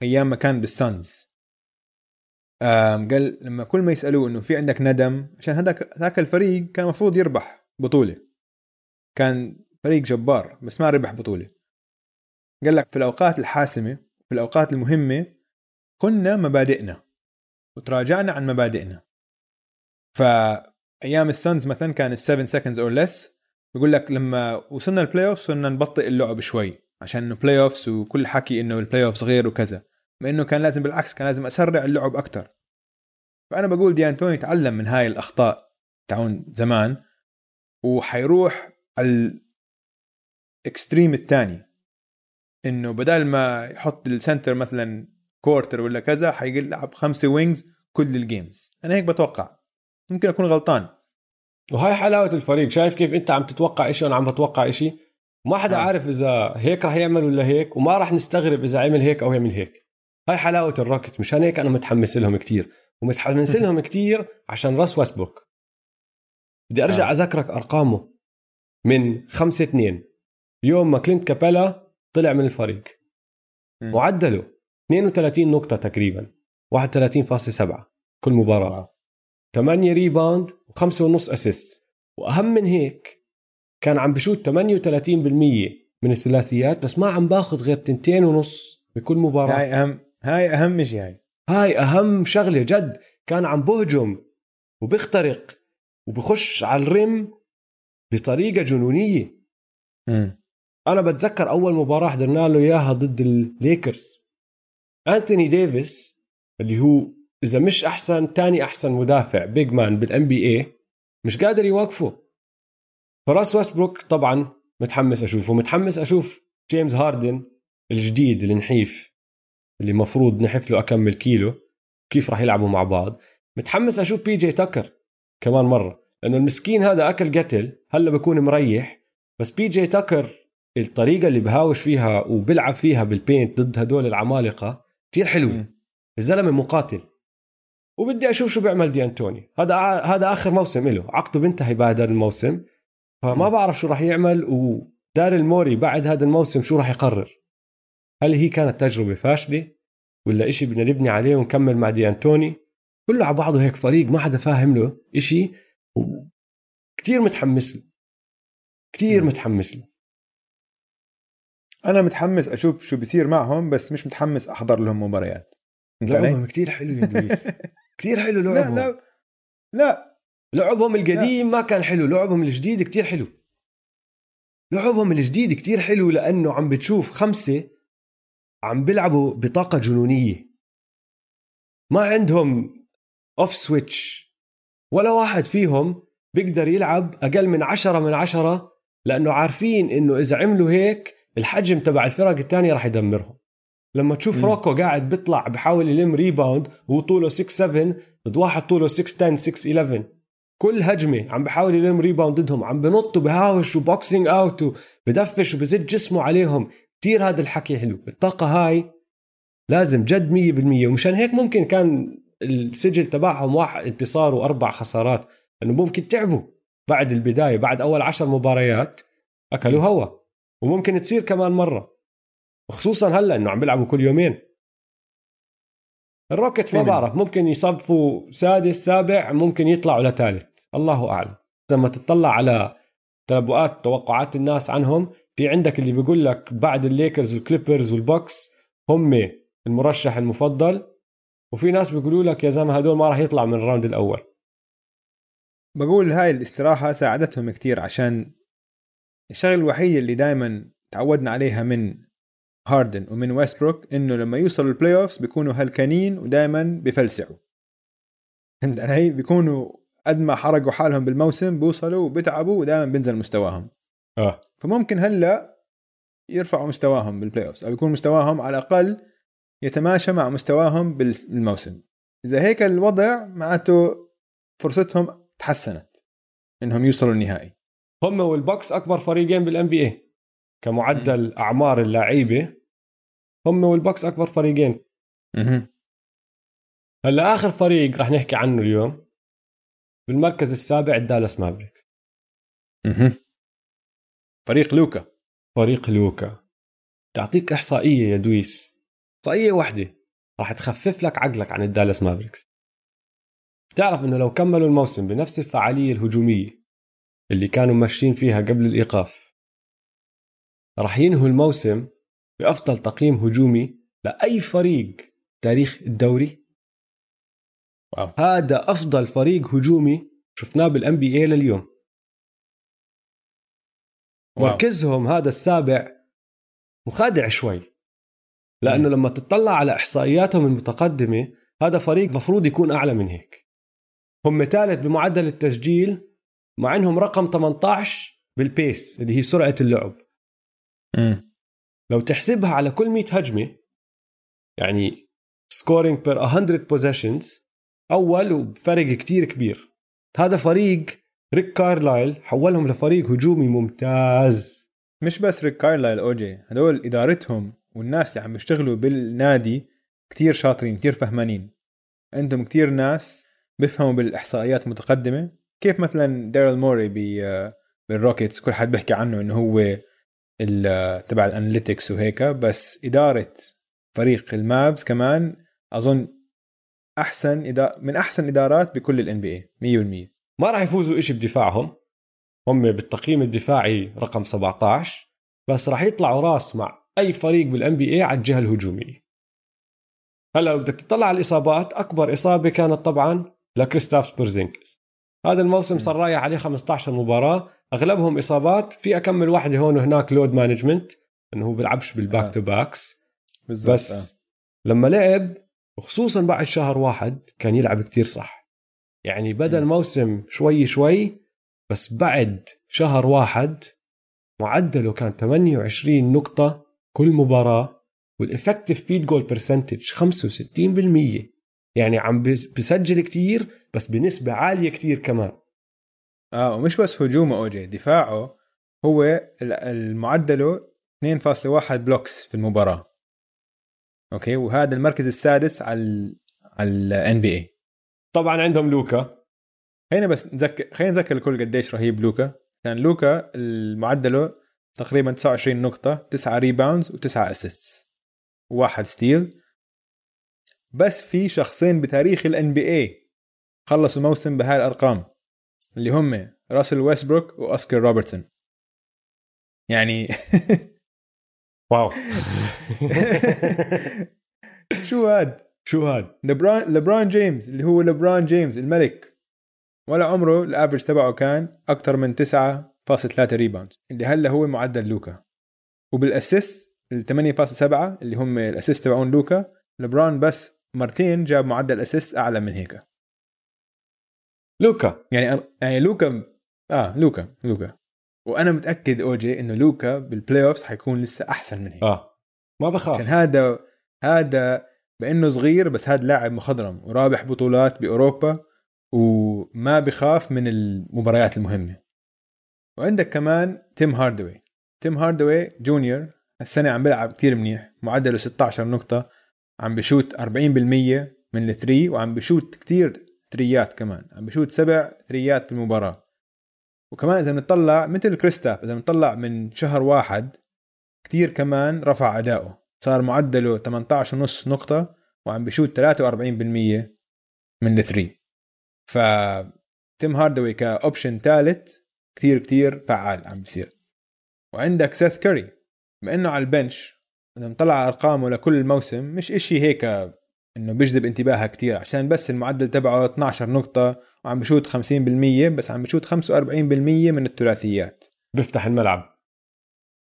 أيام ما كان بالسانز. قال لما كل ما يسألوه إنه في عندك ندم عشان هذاك ذاك الفريق كان المفروض يربح بطولة. كان فريق جبار بس ما ربح بطولة. قال لك في الأوقات الحاسمة في الأوقات المهمة خنا مبادئنا وتراجعنا عن مبادئنا. فأيام السانز مثلا كان 7 seconds or less بيقول لك لما وصلنا ال playoff صرنا نبطئ اللعب شوي عشان إنه playoffs وكل حكي إنه ال playoffs غير وكذا ما إنه كان لازم بالعكس كان لازم أسرع اللعب أكثر فأنا بقول دي أنتوني تعلم من هاي الأخطاء تاعون زمان وحيروح على ال extreme الثاني. إنه بدل ما يحط ال center مثلا quarter ولا كذا حيلعب خمسة wings كل ال games أنا هيك بتوقع. ممكن أكون غلطان. وهاي حلاوة الفريق. شايف كيف أنت عم تتوقع شيء وأنا عم بتوقع شيء ما حدا آه. عارف إذا هيك رح يعمل ولا هيك وما رح نستغرب إذا عمل هيك أو يعمل هيك. هاي حلاوة الروكتس مشان هيك أنا متحمس لهم كتير. ومتحمس لهم كتير عشان راس ويستبروك بدي أرجع آه. أذكرك أرقامه. من 5 2 يوم ما كلينت كابيلا طلع من الفريق. معدله 32 نقطة تقريبا 31.7 كل مباراة. 8 rebound وخمسة ونص assist وأهم من هيك كان عم بشوت 38% من الثلاثيات بس ما عم باخذ غير تنتين ونص بكل مباراة. هاي اهم هاي أهم شيء هاي. هاي أهم شغلة جد. كان عم بهجم وبيخترق وبخش على ال rim بطريقة جنونية. م. أنا بتذكر أول مباراة حضرنا له إياها ضد الليكرز انتوني ديفيس اللي هو إذا مش أحسن تاني أحسن مدافع big man بال NBA مش قادر يوقفه. راسل ويستبروك طبعا متحمس أشوفه. متحمس أشوف جيمس هاردن الجديد النحيف اللي مفروض نحف له كم كيلو كيف راح يلعبوا مع بعض. متحمس أشوف بي جي تاكر كمان مرة لأنه المسكين هذا أكل قتل هلأ بكون مريح. بس بي جي تاكر الطريقة اللي بهاوش فيها وبيلعب فيها بال paint ضد هدول العمالقة كثير حلوة الزلمة مقاتل. وبدي أشوف شو بيعمل دانتوني. هذا هذا آخر موسم له عقده بينتهي بعد هذا الموسم. فما بعرف شو راح يعمل وداريل موري بعد هذا الموسم شو راح يقرر. هل هي كانت تجربة فاشلة؟ ولا إشي بدنا نبني عليه ونكمل مع دي أنتوني؟ كله على بعضه هيك فريق ما حدا فاهم له إشي. كتير متحمس له. كتير متحمس له. أنا متحمس أشوف شو بيصير معهم بس مش متحمس أحضر لهم مباريات. لعبهم كتير حلو يا دويس كتير حلو لعبهم. لا لا. لا. لعبهم القديم ما كان حلو لعبهم الجديد كتير حلو. لعبهم الجديد كتير حلو لأنه عم بتشوف خمسة عم بيلعبوا بطاقة جنونية. ما عندهم off switch ولا واحد فيهم بيقدر يلعب أقل من عشرة من عشرة لأنه عارفين إنه إذا عملوا هيك الحجم تبع الفرق الثانية راح يدمرهم. لما تشوف روكو قاعد بيطلع بحاول يلم rebound وهو طوله 6 7 ضد واحد طوله 6 10 6 11 كل هجمة عم بحاول يلم rebound ضدهم عم بنط وبهاوش و boxing out وبدفش وبزت جسمه عليهم. كثير هذا الحكي حلو. الطاقة هاي لازم جد 100% ومشان هيك ممكن كان السجل تبعهم واحد انتصار وأربع خسارات. انه ممكن تعبوا بعد البداية بعد أول عشر مباريات أكلوا هوا. وممكن تصير كمان مرة. خصوصا هلأ إنه عم بيلعبوا كل يومين. الروكيتس ما بعرف ممكن يصفوا سادس سابع ممكن يطلعوا لثالث. الله أعلم. لما تطلع على تنبؤات توقعات الناس عنهم في عندك اللي بيقول لك بعد الليكرز والكليبرز والبوكس هم المرشح المفضل. وفي ناس بيقولوا لك يا زلمة هدول ما راح يطلع من ال round الأول. بقول هاي الاستراحة ساعدتهم كتير عشان الشغلة الوحيدة اللي دائما تعودنا عليها من هاردن ومن ويستبروك إنه لما يوصلوا ال playoffs بيكونوا هلكانين ودائما بفلسعوا فهمت علي؟ بيكونوا قد ما حرقوا حالهم بالموسم بيوصلوا وبيتعبوا ودائما بينزل مستواهم. آه. فممكن هلأ يرفعوا مستواهم بال playoffs أو يكون مستواهم على الأقل يتماشى مع مستواهم بالموسم. إذا هيك الوضع معناته فرصتهم تحسنت إنهم يوصلوا النهائي. هم والبوكس أكبر فريقين بال NBA كمعدل. أعمار اللعيبة هم والبوكس أكبر فريقين. هلأ آخر فريق رح نحكي عنه اليوم بالمركز السابع الدالاس مافريكس. فريق لوكا. فريق لوكا. تعطيك إحصائية يا دويس. إحصائية واحدة. راح تخفف لك عقلك عن الدالاس مافريكس. بتعرف إنه لو كملوا الموسم بنفس الفعالية الهجومية اللي كانوا ماشيين فيها قبل الإيقاف. راح ينهوا الموسم بأفضل تقييم هجومي لأي فريق تاريخ الدوري. واو. هذا أفضل فريق هجومي شفناه بالان بي اي لليوم مركزهم هذا السابع مخادع شوي لأنه لما تطلع على إحصائياتهم المتقدمة هذا فريق مفروض يكون أعلى من هيك. هم ثالث بمعدل التسجيل مع إنهم رقم 18 بال pace اللي هي سرعة اللعب. م. لو تحسبها على كل 100 هجمة يعني scoring per 100 possessions أول وبفرق كتير كبير. هذا فريق ريك كارلايل حولهم لفريق هجومي ممتاز. مش بس ريك كارلايل أوجي هدول إدارتهم والناس اللي عم يشتغلوا بالنادي كتير شاطرين كتير فهمانين. عندهم كتير ناس بيفهموا بالإحصائيات متقدمه كيف مثلا داريل موري بالروكيتس كل حد بيحكي عنه إنه هو تبع ال analytics وهيك بس إدارة فريق المافز كمان أظن أحسن إدارة من أحسن إدارات بكل ال NBA 100% ما راح يفوزوا إشي بدفاعهم. هم بالتقييم الدفاعي رقم 17 بس راح يطلعوا راس مع أي فريق بال NBA على الجهة الهجومية. هلأ لو بدك تطلع على الإصابات أكبر إصابة كانت طبعا لكريستابس بورزينجيس هذا الموسم صار رايح عليه 15 مباراة. أغلبهم إصابات. في كم واحدة هون وهناك load management إنه هو بيلعبش بال back to backs بس آه. لما لعب وخصوصا بعد شهر واحد كان يلعب كتير صح. يعني بدا الموسم شوي شوي بس بعد شهر واحد معدله كان 28 نقطة كل مباراة وال effective field goal percentage 65% يعني عم بسجل كتير بس بنسبة عالية كتير كمان. آه ومش بس هجومه أوجي دفاعه هو المعدله 2.1 blocks في المباراة. okay؟ وهذا المركز السادس على على ال NBA طبعا عندهم لوكا. خلينا بس نذكر خلينا نذكر الكل قديش رهيب لوكا. كان لوكا معدله تقريبا 29 نقطة 9 rebounds و9 assists وواحد steal بس في شخصين بتاريخ ال NBA خلصوا الموسم بهاي الأرقام اللي هم راسل ويستبروك وأوسكار روبرتسون. يعني wow. شو هاد؟ شو هاد؟ لبران لبران جيمس اللي هو لبران جيمس الملك. ولا عمره ال average تبعه كان أكثر من تسعة 8.3 rebound اللي هلا هو معدل لوكا. وبال assist ال 8.7 اللي هم ال assist تبعون لوكا لبران بس مرتين جاب معدل assist أعلى من هيك لوكا. يعني يعني لوكا آه لوكا لوكا. وأنا متأكد اوجي إنه لوكا بال playoffs حيكون لسه أحسن من هيك. آه ما بخاف. عشان هذا هذا بإنه صغير بس هذا لاعب مخضرم ورابح بطولات بأوروبا وما بخاف من المباريات المهمة. وعندك كمان تيم هاردوي. تيم هاردوي جونيور السنة عم بيلعب كثير منيح معدله 16 نقطة عم بشوت 40% من ال three وعم بشوت كثير ثريات كمان. عم بشوت سبع ثريات بالمباراة. وكمان إذا بنطلع مثل كريستابس إذا بنطلع من شهر واحد كثير كمان رفع اداؤه صار معدله 18 ونص نقطة وعم بشوت 43% من ال three. ف تيم هاردوي ك option ثالث كثير كثير فعال عم بيصير. وعندك سيث كاري. بما انه على ال bench إذا نطلع أرقامه لكل الموسم مش إشي هيك إنه بيجذب انتباهها كتير عشان بس المعدل تبعه 12 نقطة وعم بشوت 50% بس عم بشوت 45% من الثلاثيات. بيفتح الملعب.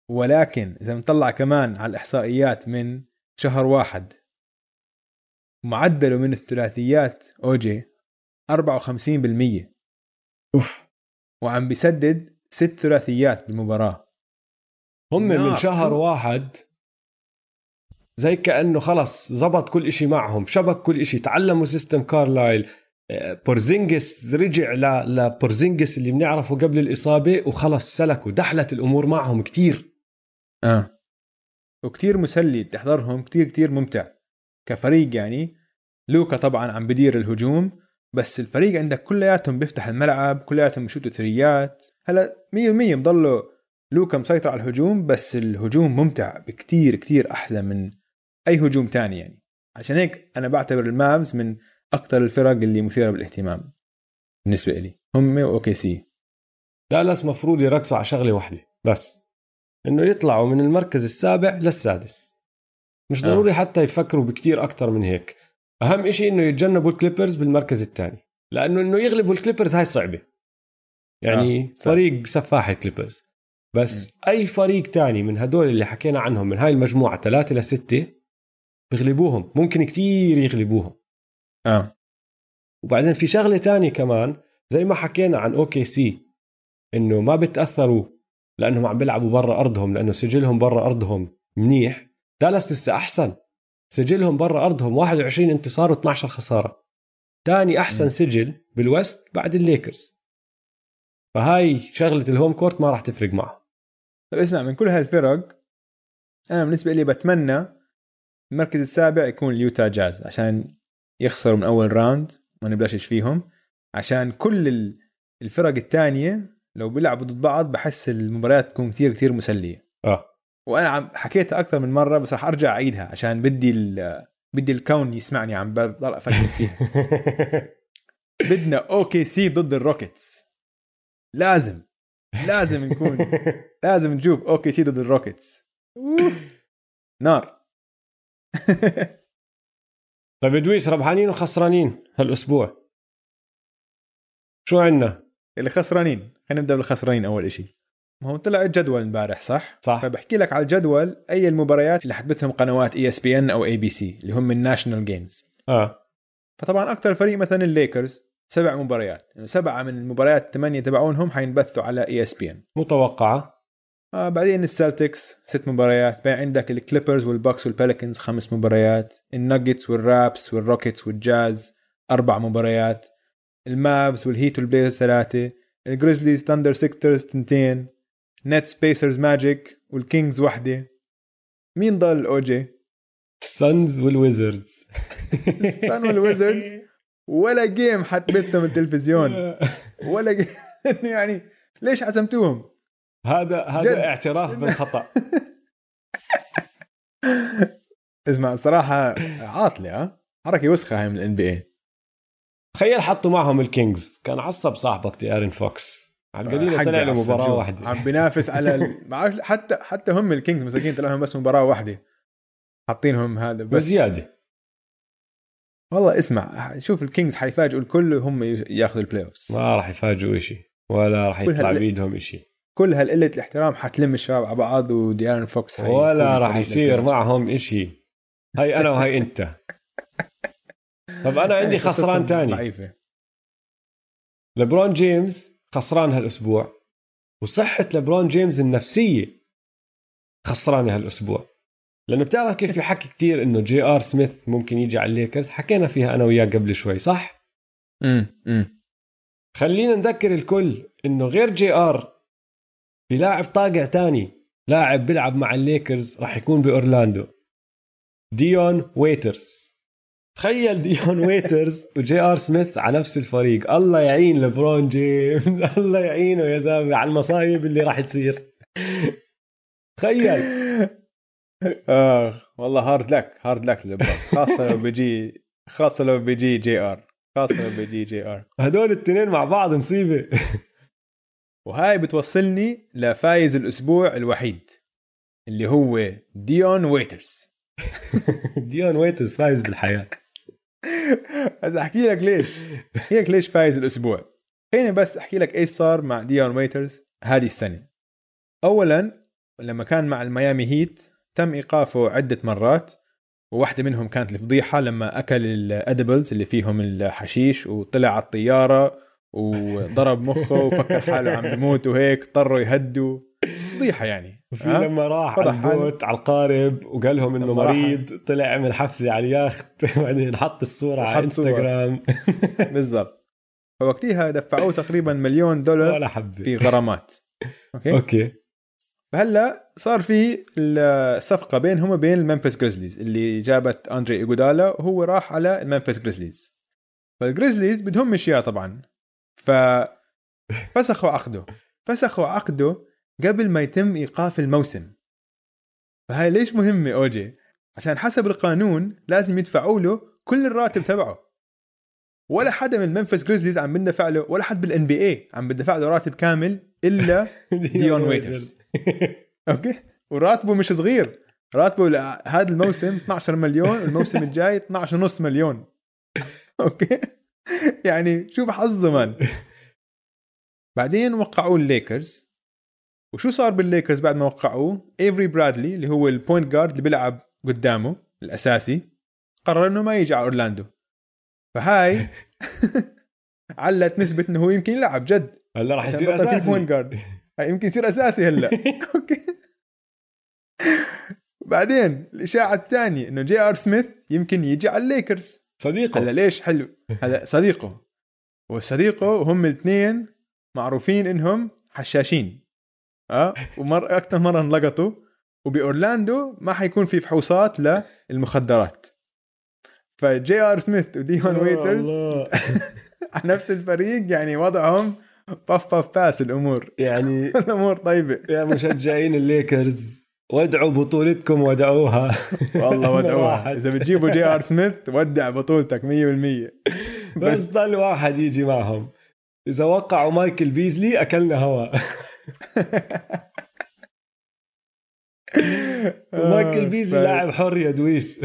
ولكن إذا نطلع كمان على الإحصائيات من شهر واحد معدله من الثلاثيات أوجي 54% أوف. وعم بيسدد ست ثلاثيات بالمباراة. هم نار. من شهر واحد زي كأنه خلص زبط كل إشي معهم شبك كل إشي تعلموا سيستم كارلايل بورزينجس رجع ل... لبورزينجس اللي بنعرفه قبل الإصابة وخلص سلكوا دحلت الأمور معهم كتير. آه. وكتير مسلي تحضرهم كتير كتير ممتع. كفريق يعني لوكا طبعا عم بدير الهجوم بس الفريق عندك كلياتهم بيفتح الملعب كلياتهم بيشوتوا ثريات. هلا 100% بضلوا لوكا مسيطر على الهجوم بس الهجوم ممتع بكتير كتير أحلى من أي هجوم تاني يعني. عشان هيك أنا بعتبر المافز من أكثر الفرق اللي مثيرة بالاهتمام بالنسبة لي هم واوكي سي. دالاس مفروض يركزوا على شغلة واحدة بس إنه يطلعوا من المركز السابع للسادس. مش آه. ضروري حتى يفكروا بكتير أكتر من هيك. أهم إشي إنه يتجنبوا الكليبرز بالمركز الثاني لأنه إنه يغلبوا الكليبرز هاي صعبة. يعني آه،. فريق سفاح الكليبرز. بس أي فريق تاني من هدول اللي حكينا عنهم من هاي المجموعة ثلاثة لستة بيغلبوهم ممكن كتير يغلبوهم. آه. وبعدين في شغلة تانية كمان زي ما حكينا عن أوكي سي إنه ما بتأثروا لأنهم عم بيلعبوا برا أرضهم لأنه سجلهم برا أرضهم منيح. دالاس لسه أحسن. سجلهم برا أرضهم 21 انتصار و12 خسارة. تاني أحسن مم. سجل بال West بعد الليكرز. فهاي شغلة ال home court ما راح تفرق معهم. طيب اسمع من كل هالفرق أنا بالنسبة لي بتمنى المركز السابع يكون اليوتا جاز عشان يخسروا من أول round ما نبلشش فيهم. عشان كل ال- الفرق الثانية لو بيلعبوا ضد بعض بحس المباريات تكون كثير كثير مسلية. آه. وأنا عم حكيتها أكثر من مرة بس رح أرجع أعيدها عشان بدي ال- بدي الكون يسمعني عم بضل أفكر فيها بدنا أوكي سي ضد الروكيتس. لازم لازم نكون لازم نشوف أوكي سي ضد الروكيتس. نار. طيب ادويس ربحانين وخسرانين هالأسبوع؟ شو عندنا؟ اللي خسرانين. خلينا نبدأ بالخسرانين أول ما هو طلع الجدول امبارح صح؟ صح. فبحكي لك على الجدول أي المباريات اللي حتبثهم قنوات اي اس بي ان أو اي بي سي اللي هم ال national games آه. فطبعا أكثر فريق مثلا الليكرز سبع مباريات. يعني سبعة من المباريات الثمانية تبعونهم حينبثوا على اي اس بي ان متوقعة. آه بعدين السلتكس ست مباريات. بعدين عندك الكليبرز والبوكس والبليكنز خمس مباريات. الناجتس والرابترز والروكيتس والجاز أربع مباريات. المافز والهيت والبليزرز ثلاثة. الجريزليز ثاندر سيكسرز تنتين نتس بيسرز ماجيك والكينجز وحدة. مين ضل؟ اوجي السانز والويزردز السان والويزردز ولا game حتبثهم التلفزيون. ولا game يعني ليش حسمتوهم هذا هذا جد. اعتراف بالخطأ. اسمع الصراحة عاطلة ها؟ حركة وسخة هاي من الان بي اي تخيل حطوا معهم الكينجز كان عصب صاحبك دي ارين فوكس على القليله طلع له مباراة واحدة. عم بينافس على ال... حتى حتى هم الكينجز مساكين طلع لهم بس مباراة واحدة. حاطينهم هذا بس. بزيادة. والله اسمع شوف الكينجز حيفاجئوا الكل هم ياخذوا ال playoffs ما راح يفاجئوا شيء ولا راح يطلع بيدهم شيء كل هالقلة الاحترام حتلم الشباب على بعض ودي ارين فوكس حيكون ولا راح يصير. معهم إشي. هاي أنا وهي أنت. طب أنا عندي قصصهم خسران تاني. ضعيفة. لبرون جيمس خسران هالأسبوع. وصحة لبرون جيمس النفسية خسرانة هالأسبوع. لأنه بتعرف كيف في حكي كتير إنه جي آر سميث ممكن يجي على الليكرز. حكينا فيها أنا وياه قبل شوي صح؟ امم امم خلينا نذكر الكل إنه غير جي آر في لاعب طاقع تاني لاعب بيلعب مع الليكرز راح يكون بأورلاندو. ديون ويترز. تخيل ديون ويترز وجي آر سميث على نفس الفريق. الله يعين لبرون جيمس الله يعينه يا زلمة على المصايب اللي راح تصير. تخيل. آه والله hard luck hard luck لبرون خاصة لو بيجي خاصة لو بيجي جي آر. خاصة لو بيجي جي آر. هدول الاثنين مع بعض مصيبة. وهاي بتوصلني لفايز الأسبوع الوحيد اللي هو ديون ويترز. ديون ويترز فايز بالحياة. بس أحكي لك ليش؟ أحكي لك ليش فايز الأسبوع. خليني بس أحكي لك إيش صار مع ديون ويترز هذه السنة. اولا لما كان مع الميامي هيت تم إيقافه عدة مرات وواحدة منهم كانت الفضيحة لما أكل ال edibles اللي فيهم الحشيش وطلع على الطيارة وضرب مخه وفكر حاله عم بموت وهيك اضطروا يهدوا. فضيحة يعني وفي ها؟ لما راح على ال boat على القارب وقال لهم إنه مريض طلع عمل حفلة على ال yacht بعدين حط الصورة على. إنستغرام. بالضبط. فوقتها دفعوه تقريبا مليون دولار ولا حبة. في غرامات. okay؟ okay. فهلأ صار في الصفقة بينهم وبين الممفيس جريزليز اللي جابت أندري إيجودالا وهو راح على الممفيس جريزليز. فالجريزليز بدهم اياه طبعا. ف فسخوا عقده. فسخوا عقده قبل ما يتم إيقاف الموسم. فهاي ليش مهمة أوجي؟ عشان حسب القانون لازم يدفعوا له كل الراتب تبعه. ولا حدا من الممفيس جريزليز عم بندفع له ولا حد بال NBA عم بدفع له راتب كامل إلا ديون ويترز okay؟ وراتبه مش صغير. راتبه هذا الموسم 12 مليون والموسم الجاي 12 ونص مليون. okay؟ يعني شوف حظه man بعدين وقعوه الليكرز. وشو صار بالليكرز بعد ما وقعوه؟ إيفري برادلي اللي هو ال point guard اللي بيلعب قدامه الأساسي قرر إنه ما يجي على أورلاندو. فهاي علت نسبة إنه هو يمكن يلعب جد. هلا راح يصير بطل في أساسي. point guard هاي يمكن يصير أساسي هلا. okay. بعدين الإشاعة الثانية إنه جي ار سميث يمكن يجي على الليكرز. صديقه. هلا ليش حلو؟ هلا صديقه. وصديقه هم الاثنين معروفين إنهم حشاشين. آه؟ ومر أكثر مرة انلقطوا. وبأورلاندو ما حيكون في فحوصات للمخدرات. فجي آر سميث وديون ويترز. على نفس الفريق يعني وضعهم طف طف باس الأمور. يعني الأمور طيبة. يا مشجعين الليكرز. وادعوا بطولتكم ودعوها. والله ودعوها. إذا بتجيبوا جي آر سميث ودع بطولتك 100% بس بس. ضل واحد يجي معهم. إذا وقعوا مايكل بيزلي أكلنا هوا مايكل بيزلي ف- لاعب حر يا دويس.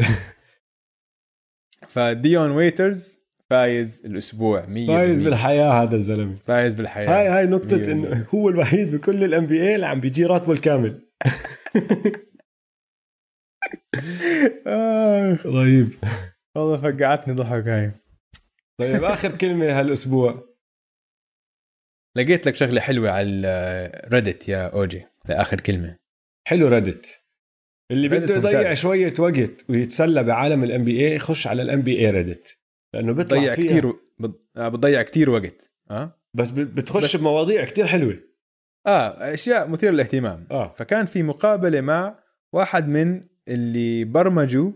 فديون ويترز فايز الأسبوع 100% فايز بالحياة هذا الزلمة. فايز بالحياة هاي هاي مية إنه هو الوحيد بكل ال NBA اللي عم بيجي راتبه الكامل. آه، رهيب والله فقعتني ضحك هاي. طيب آخر كلمة هالأسبوع. لقيت لك شغلة حلوة على ال Reddit يا أوجي لآخر كلمة. حلو Reddit اللي بده يضيع. شوية وقت ويتسلى بعالم ال NBA يخش على ال NBA Reddit لأنه بيطلع بتضيع كثير بتضيع كثير وقت آه؟ بس بتخش بس- بمواضيع كتير حلوة. آه أشياء مثيرة للاهتمام. آه. فكان في مقابلة مع واحد من اللي برمجوا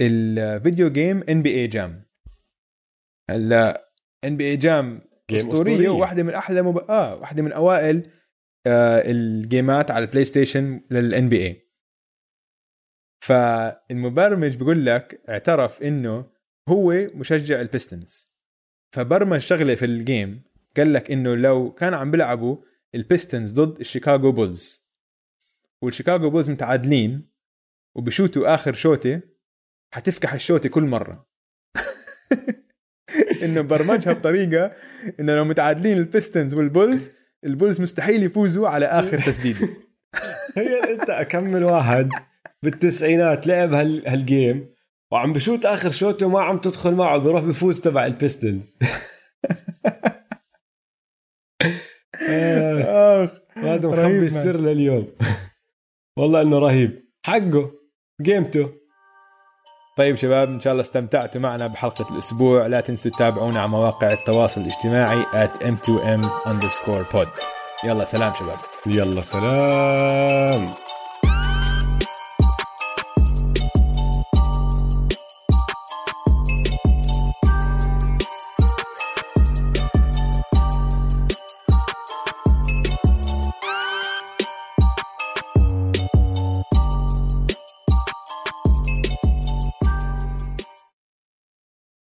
ال video game NBA Jam هلأ NBA Jam أسطورية. وواحدة من أحلى مب... آه واحدة من أوائل آه الجيمات على البلاي ستيشن لل NBA فالمبرمج بيقول لك اعترف إنه هو مشجع ال Pistons فبرمج شغلة في ال game قال لك إنه لو كان عم بيلعبوا ال Pistons ضد الشيكاغو بولز. والشيكاغو بولز متعادلين وبشوتوا آخر شوطه حتفكح الشوطه كل مرة. إنه برمجها بطريقه إنه لو متعادلين ال Pistons والبولز البولز مستحيل يفوزوا على آخر تسديدة. هي أنت كم واحد بالتسعينات لعب هال هال game وعم بشوت آخر شوتة ما عم تدخل معه بيروح بفوز تبع ال Pistons آخ هذا مخبي. السر لليوم. والله إنه رهيب. حقه جيمته طيب شباب إن شاء الله استمتعتوا معنا بحلقة الأسبوع. لا تنسوا تتابعونا على مواقع التواصل الاجتماعي at m2m underscore pod. يلا سلام شباب. يلا سلام.